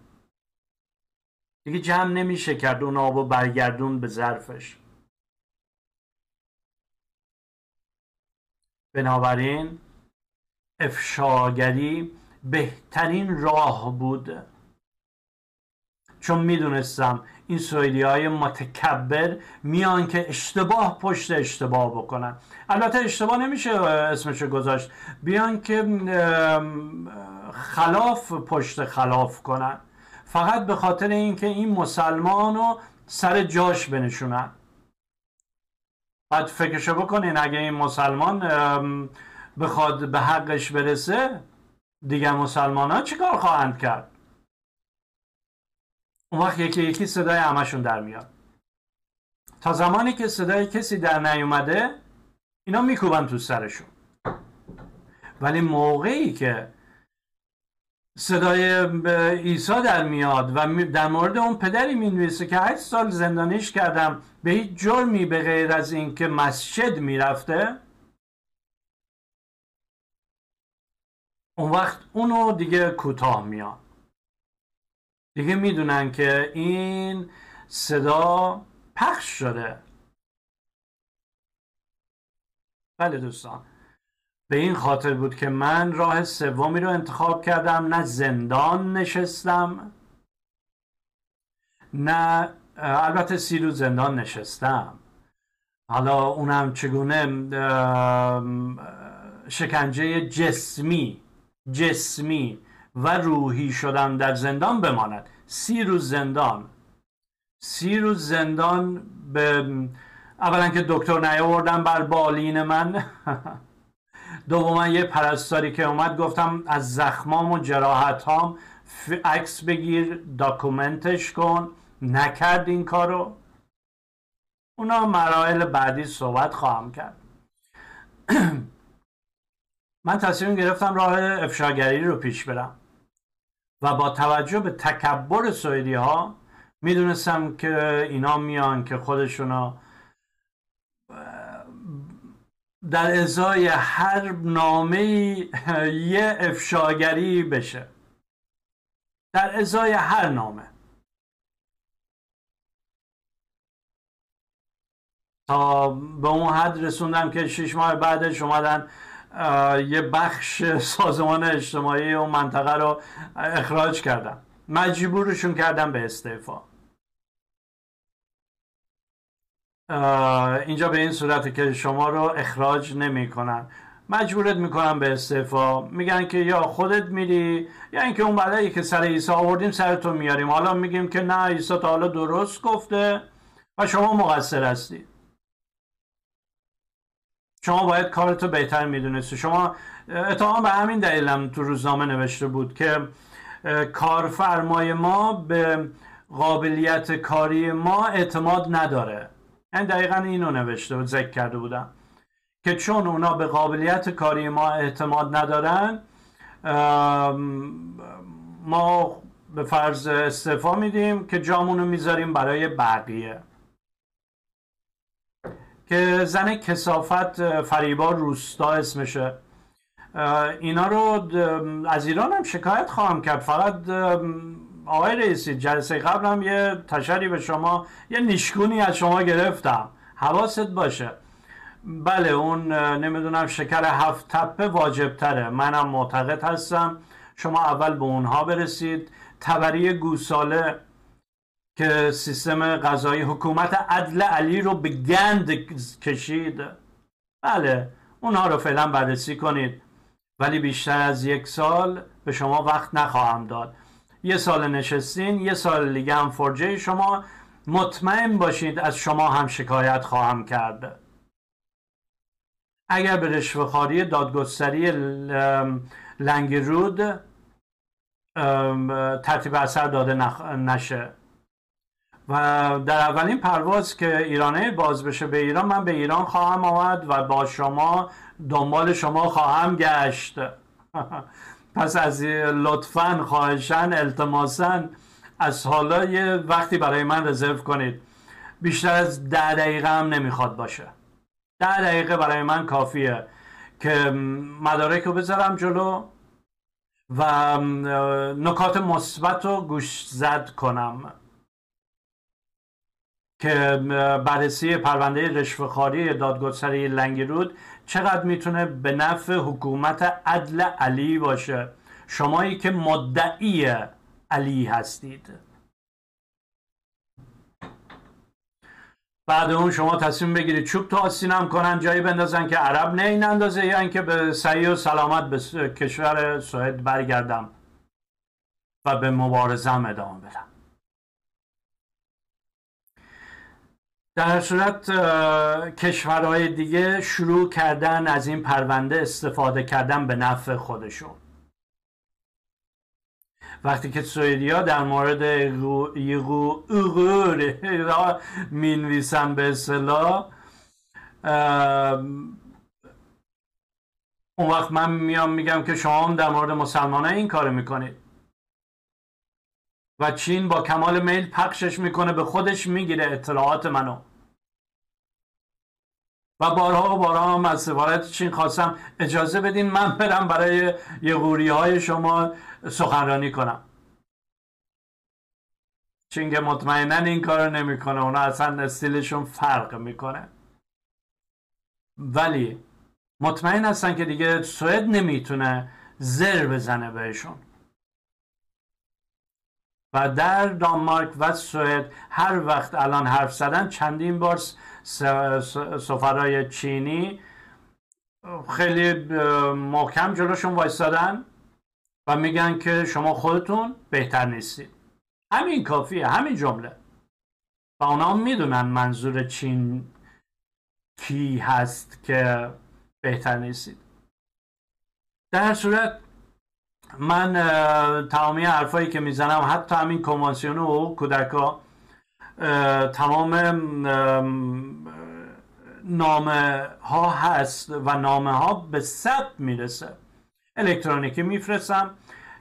دیگه جمع نمیشه کرد اون آب و برگردون به ظرفش. بنابراین افشاگری بهترین راه بود. چون می‌دونستم این سوئدی های متکبر میان که اشتباه پشت اشتباه بکنن. البته اشتباه نمیشه اسمشو گذاشت. بیان که خلاف پشت خلاف کنن. فقط به خاطر اینکه این مسلمان رو سر جاش بنشونن. بعد فکرشو بکنین اگه این مسلمان بخواد به حقش برسه دیگه مسلمان ها چیکار خواهند کرد؟ اون وقت یکی یکی صدای همشون در میاد. تا زمانی که صدای کسی در نیومده اینا میکوبن تو سرشون. ولی موقعی که صدای عیسی در میاد و در مورد اون پدری می نویسه که هشت سال زندانیش کردم به هیچ جرمی به غیر از اینکه مسجد می‌رفته اون وقت اونو دیگه کوتاه میاد دیگه می‌دونن که این صدا پخش شده. بله دوستان. به این خاطر بود که من راه سومی رو انتخاب کردم نه زندان نشستم نه البته سی روز زندان نشستم. حالا اونم چگونه شکنجه جسمی جسمی و روحی شدن در زندان بماند. سی روز زندان. سی روز زندان به اولا که دکتر نیاوردن بر بالین من. دوما یه پرستاری که اومد گفتم از زخمام و جراحتام عکس بگیر داکومنتش کن. نکرد این کارو. اونا مراحل بعدی صحبت خواهم کرد. من تصمیم گرفتم راه افشاگری رو پیش برم. و با توجه به تکبر سوئدی ها می‌دونستم که اینا میان که خودشونا در ازای هر نامه یه افشاگری بشه. در ازای هر نامه. تا به اون حد رسوندم که شش ماه بعدش اومدن یه بخش سازمان اجتماعی و منطقه رو اخراج کردم. مجبورشون کردم به استعفا. اینجا به این صورت که شما رو اخراج نمی کنن مجبورت می‌کنن به استعفا. میگن که یا خودت میری یا اینکه اون بلایی که سر عیسی آوردیم سر تو میاریم حالا میگیم که نه عیسی تا حالا درست گفته و شما مقصر هستی. شما باید کارتو بهتر می‌دونستی. شما اتهام به همین دلیلم تو روزنامه نوشته بود که کارفرمای ما به قابلیت کاری ما اعتماد نداره. این دقیقا اینو نوشته بود ذکر کرده بودم که چون اونا به قابلیت کاری ما اعتماد ندارن ما به فرض استعفا میدیم که جامونو می‌ذاریم برای بقیه. که زن کسافت فریبا روستا اسمشه. اینا رو از ایران هم شکایت خواهم کرد. فقط آقای رئیسی جلسه قبلم یه تشری به شما یه نیشگونی از شما گرفتم. حواست باشه. بله اون نمی‌دونم شکر هفت تپه واجب تره منم معتقد هستم. شما اول به اونها برسید. تبری گوساله که سیستم غذایی حکومت عدل علی رو به گند کشید. بله اونها رو فعلا بررسی کنید. ولی بیشتر از یک سال به شما وقت نخواهم داد. یه سال نشستین یه سال دیگه هم فرجه شما. مطمئن باشید از شما هم شکایت خواهم کرد. اگر به رشوهخواری دادگستری لنگرود ترتیب اثر داده نشه. و در اولین پرواز که ایرانه باز بشه به ایران من به ایران خواهم آمد و با شما دنبال شما خواهم گشت. پس از لطفا خواهشن التماسا از حالا یه وقتی برای من رزرو کنید. بیشتر از ده دقیقه هم نمی‌خواد باشه. ده دقیقه برای من کافیه که مدارک رو بذارم جلو و نکات مثبت رو گوش زد کنم. که بررسی پرونده رشوهخواری دادگستری لنگرود چقدر می‌تونه به نفع حکومت عدل علی باشه؟ شمایی که مدعی علی هستید. بعد اون شما تصمیم بگیرید چوب تو آسینم کنن جایی بندازن که عرب نه این اندازه یا اینکه به سعی و سلامت به کشور سوئد برگردم و به مبارزم ادامه بدم. در صورت کشورهای دیگه شروع کردن از این پرونده استفاده کردن به نفع خودشون. وقتی که سوئدیا در مورد اوغور را می‌نویسن به اصطلاح اون وقت من میام میگم که شما در مورد مسلمان این کار می‌کنید. و چین با کمال میل پخشش می‌کنه به خودش می‌گیره اطلاعات منو. و بارها و بارها هم از سفارت چین خواستم اجازه بدین من برم برای یه های شما سخنرانی کنم. چون که مطمئنا این کار نمی‌کنه اونا اصلا استیلشون فرق می‌کنه. ولی مطمئن هستن که دیگه سوئد نمی‌تونه زر بزنه بهشون. و در دانمارک و سوئد هر وقت الان حرف زدن چندین بار سفرای چینی خیلی محکم جلوشون وایستادن و میگن که شما خودتون بهتر نیستید. همین کافیه همین جمله. و اونا می‌دونن منظور چین کی هست که بهتر نیستید. در صورت من تمامی حرفایی که می‌زنم حتی همین کنوانسیون و کودکا تمام نامه ها هست و نامه ها به ثبت می‌رسه. الکترونیکی میفرستم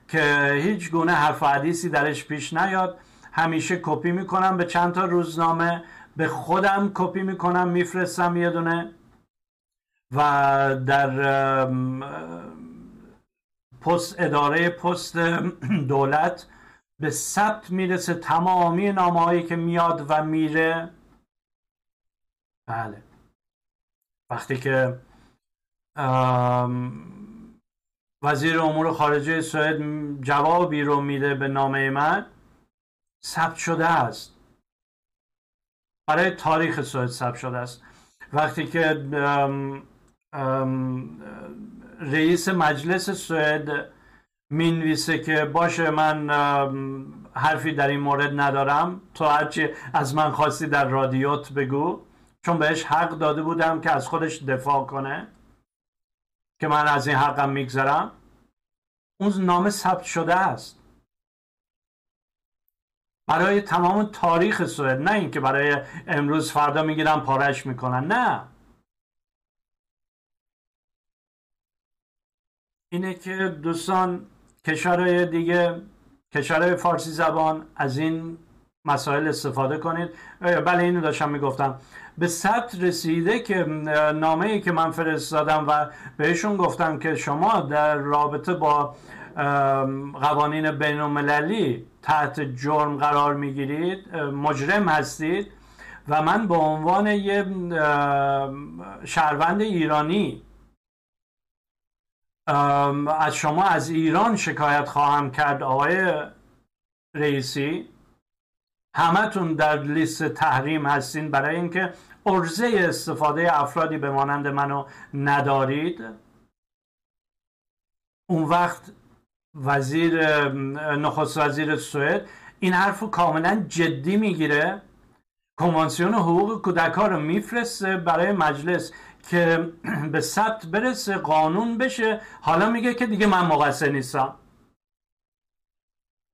که هیچ گونه حرف حدیثی درش پیش نیاد. همیشه کپی می‌کنم به چند تا روزنامه به خودم کپی می‌کنم میفرستم یه دونه. و در پست اداره پست دولت به ثبت می‌رسه تمامی نامه هایی که میاد و میره. بله. وقتی که وزیر امور خارجه سوئد جوابی رو میده به نامه من ثبت شده است. برای تاریخ سوئد ثبت شده است. وقتی که رئیس مجلس سوئد می‌نویسه که باشه من حرفی در این مورد ندارم. تو هرچی از من خواستی در رادیوت بگو. چون بهش حق داده بودم که از خودش دفاع کنه. که من از این حقم میگذرم. اون نامه ثبت شده است. برای تمام تاریخ سوئد. نه اینکه برای امروز فردا می‌گیرن پارش می‌کنن. نه. اینه که دوستان کشورهای دیگه کشورهای فارسی زبان از این مسائل استفاده کنید. بله اینو داشتم می‌گفتم. به ثبت رسیده که نامه ای که من فرستادم و بهشون گفتم که شما در رابطه با قوانین بین المللی تحت جرم قرار می‌گیرید مجرم هستید و من به عنوان یه شهروند ایرانی از شما از ایران شکایت خواهم کرد آقای رئیسی. همتون در لیست تحریم هستین برای اینکه ارزه استفاده افرادی به مانند منو ندارید. اون وقت وزیر نخست وزیر سوئد این حرف رو کاملا جدی می‌گیره. کنوانسیون حقوق کودکان رو میفرسته برای مجلس. که به ثبت برسه قانون بشه. حالا میگه که دیگه من مقصر نیستم.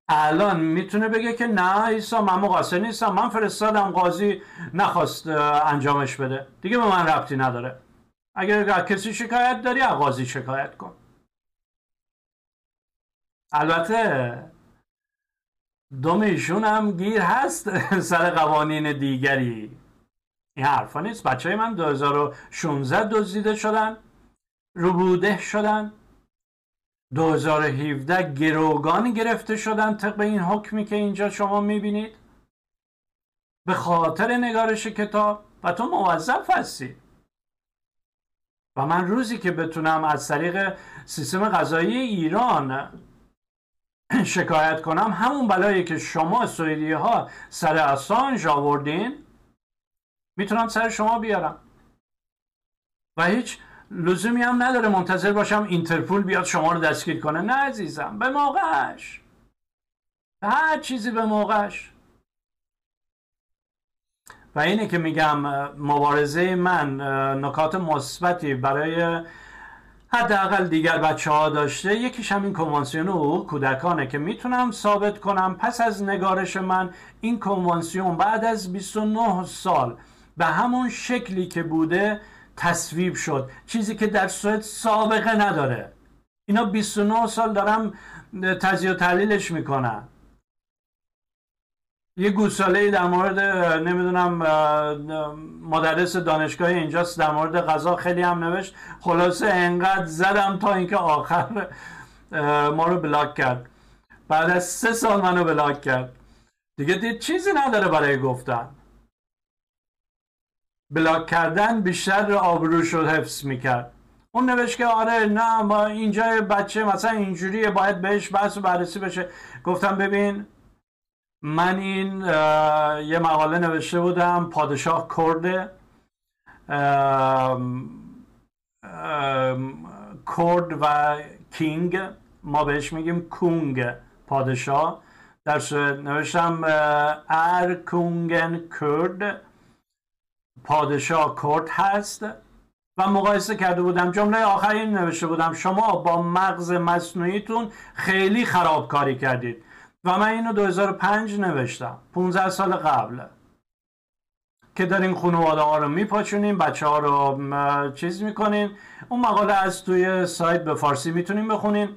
الان می‌تونه بگه که نه ایسا من مقصر نیستم. من فرستادم قاضی نخواست انجامش بده. دیگه به من ربطی نداره. اگر کسی شکایت داری از قاضی شکایت کن. البته دوم ایشون هم گیر هست. سر قوانین دیگری. این حرفا نیست. بچه های من 2016 دزدیده شدن روبوده شدن. 2017 گروگان گرفته شدن طبق این حکمی که اینجا شما می‌بینید. به خاطر نگارش کتاب. و تو موظف هستی. و من روزی که بتونم از طریق سیستم غذایی ایران شکایت کنم همون بلایی که شما سویدی ها سر اسانج آوردین می‌تونم سر شما بیارم. و هیچ لزومی هم نداره منتظر باشم اینترپول بیاد شما رو دستگیر کنه. نه عزیزم به موقعش. هر چیزی به موقعش. و اینه که میگم مبارزه من نکات مثبتی برای حداقل دیگر بچه ها داشته. یکیش همین کنوانسیون حقوق کودکانه که می‌تونم ثابت کنم پس از نگارش من این کنوانسیون بعد از 29 سال به همون شکلی که بوده تصویب شد. چیزی که در سوئد سابقه نداره. اینا 29 سال دارم تجزیه و تحلیلش می‌کنن. یه گوساله در مورد نمی‌دونم مدرس دانشگاه اینجاست در مورد غذا خیلی هم نوشت. خلاصه انقدر زدم تا اینکه آخر ما رو بلاک کرد. بعد از سه سال منو بلاک کرد. دیگه دید چیزی نداره برای گفتن. بلاک کردن بیشتر آبروش رو حفظ می‌کرد. اون نوشت که آره نه ما اینجا بچه مثلا اینجوریه باید بهش بحث و بررسی بشه. گفتم ببین من این یه مقاله نوشته بودم پادشاه کرد کرد و کینگ ما بهش میگیم کونگ پادشاه. در نوشتم ار کونگن کرد. پادشاه کرد هست و مقایسه کرده بودم. جمله آخری نوشته بودم. شما با مغز مصنوعیتون خیلی خرابکاری کردید. و من اینو 2005 نوشتم. 15 سال قبل. که داریم خانواده ها رو میپاچونیم بچه ها رو چیز می‌کنیم. اون مقاله از توی سایت به فارسی می‌تونیم بخونیم.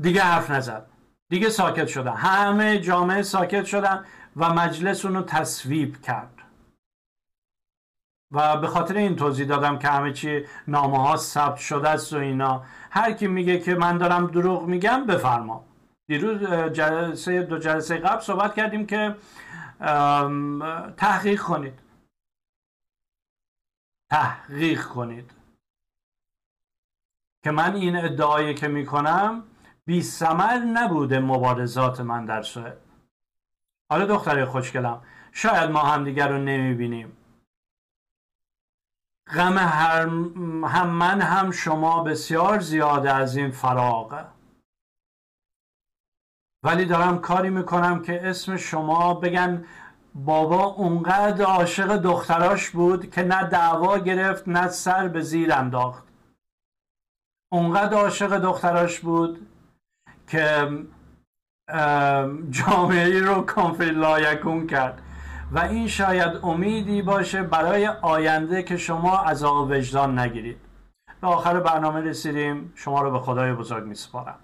دیگه حرف نزد. دیگه ساکت شدن همه جامعه ساکت شدن و مجلس اونو تصویب کرد. و به خاطر این توضیح دادم که همه چی نامه ها ثبت شده است و اینا. هر کی میگه که من دارم دروغ میگم بفرما. دیروز جلسه دو جلسه قبل صحبت کردیم که تحقیق کنید. تحقیق کنید. که من این ادعایی که می‌کنم بی سمر نبوده مبارزات من در سوئد. حالا دختر خوشگلم شاید ما همدیگر رو نمی‌بینیم. غم هم من هم شما بسیار زیاده از این فراغ. ولی دارم کاری می‌کنم که اسم شما بگن بابا اونقدر عاشق دختراش بود که نه دعوا گرفت نه سر به زیر انداخت. اونقدر عاشق دختراش بود که جامعه رو کانفی لایکون کرد. و این شاید امیدی باشه برای آینده که شما از وجدان نگیرید. به آخر برنامه رسیدیم. شما رو به خدای بزرگ میسپارم.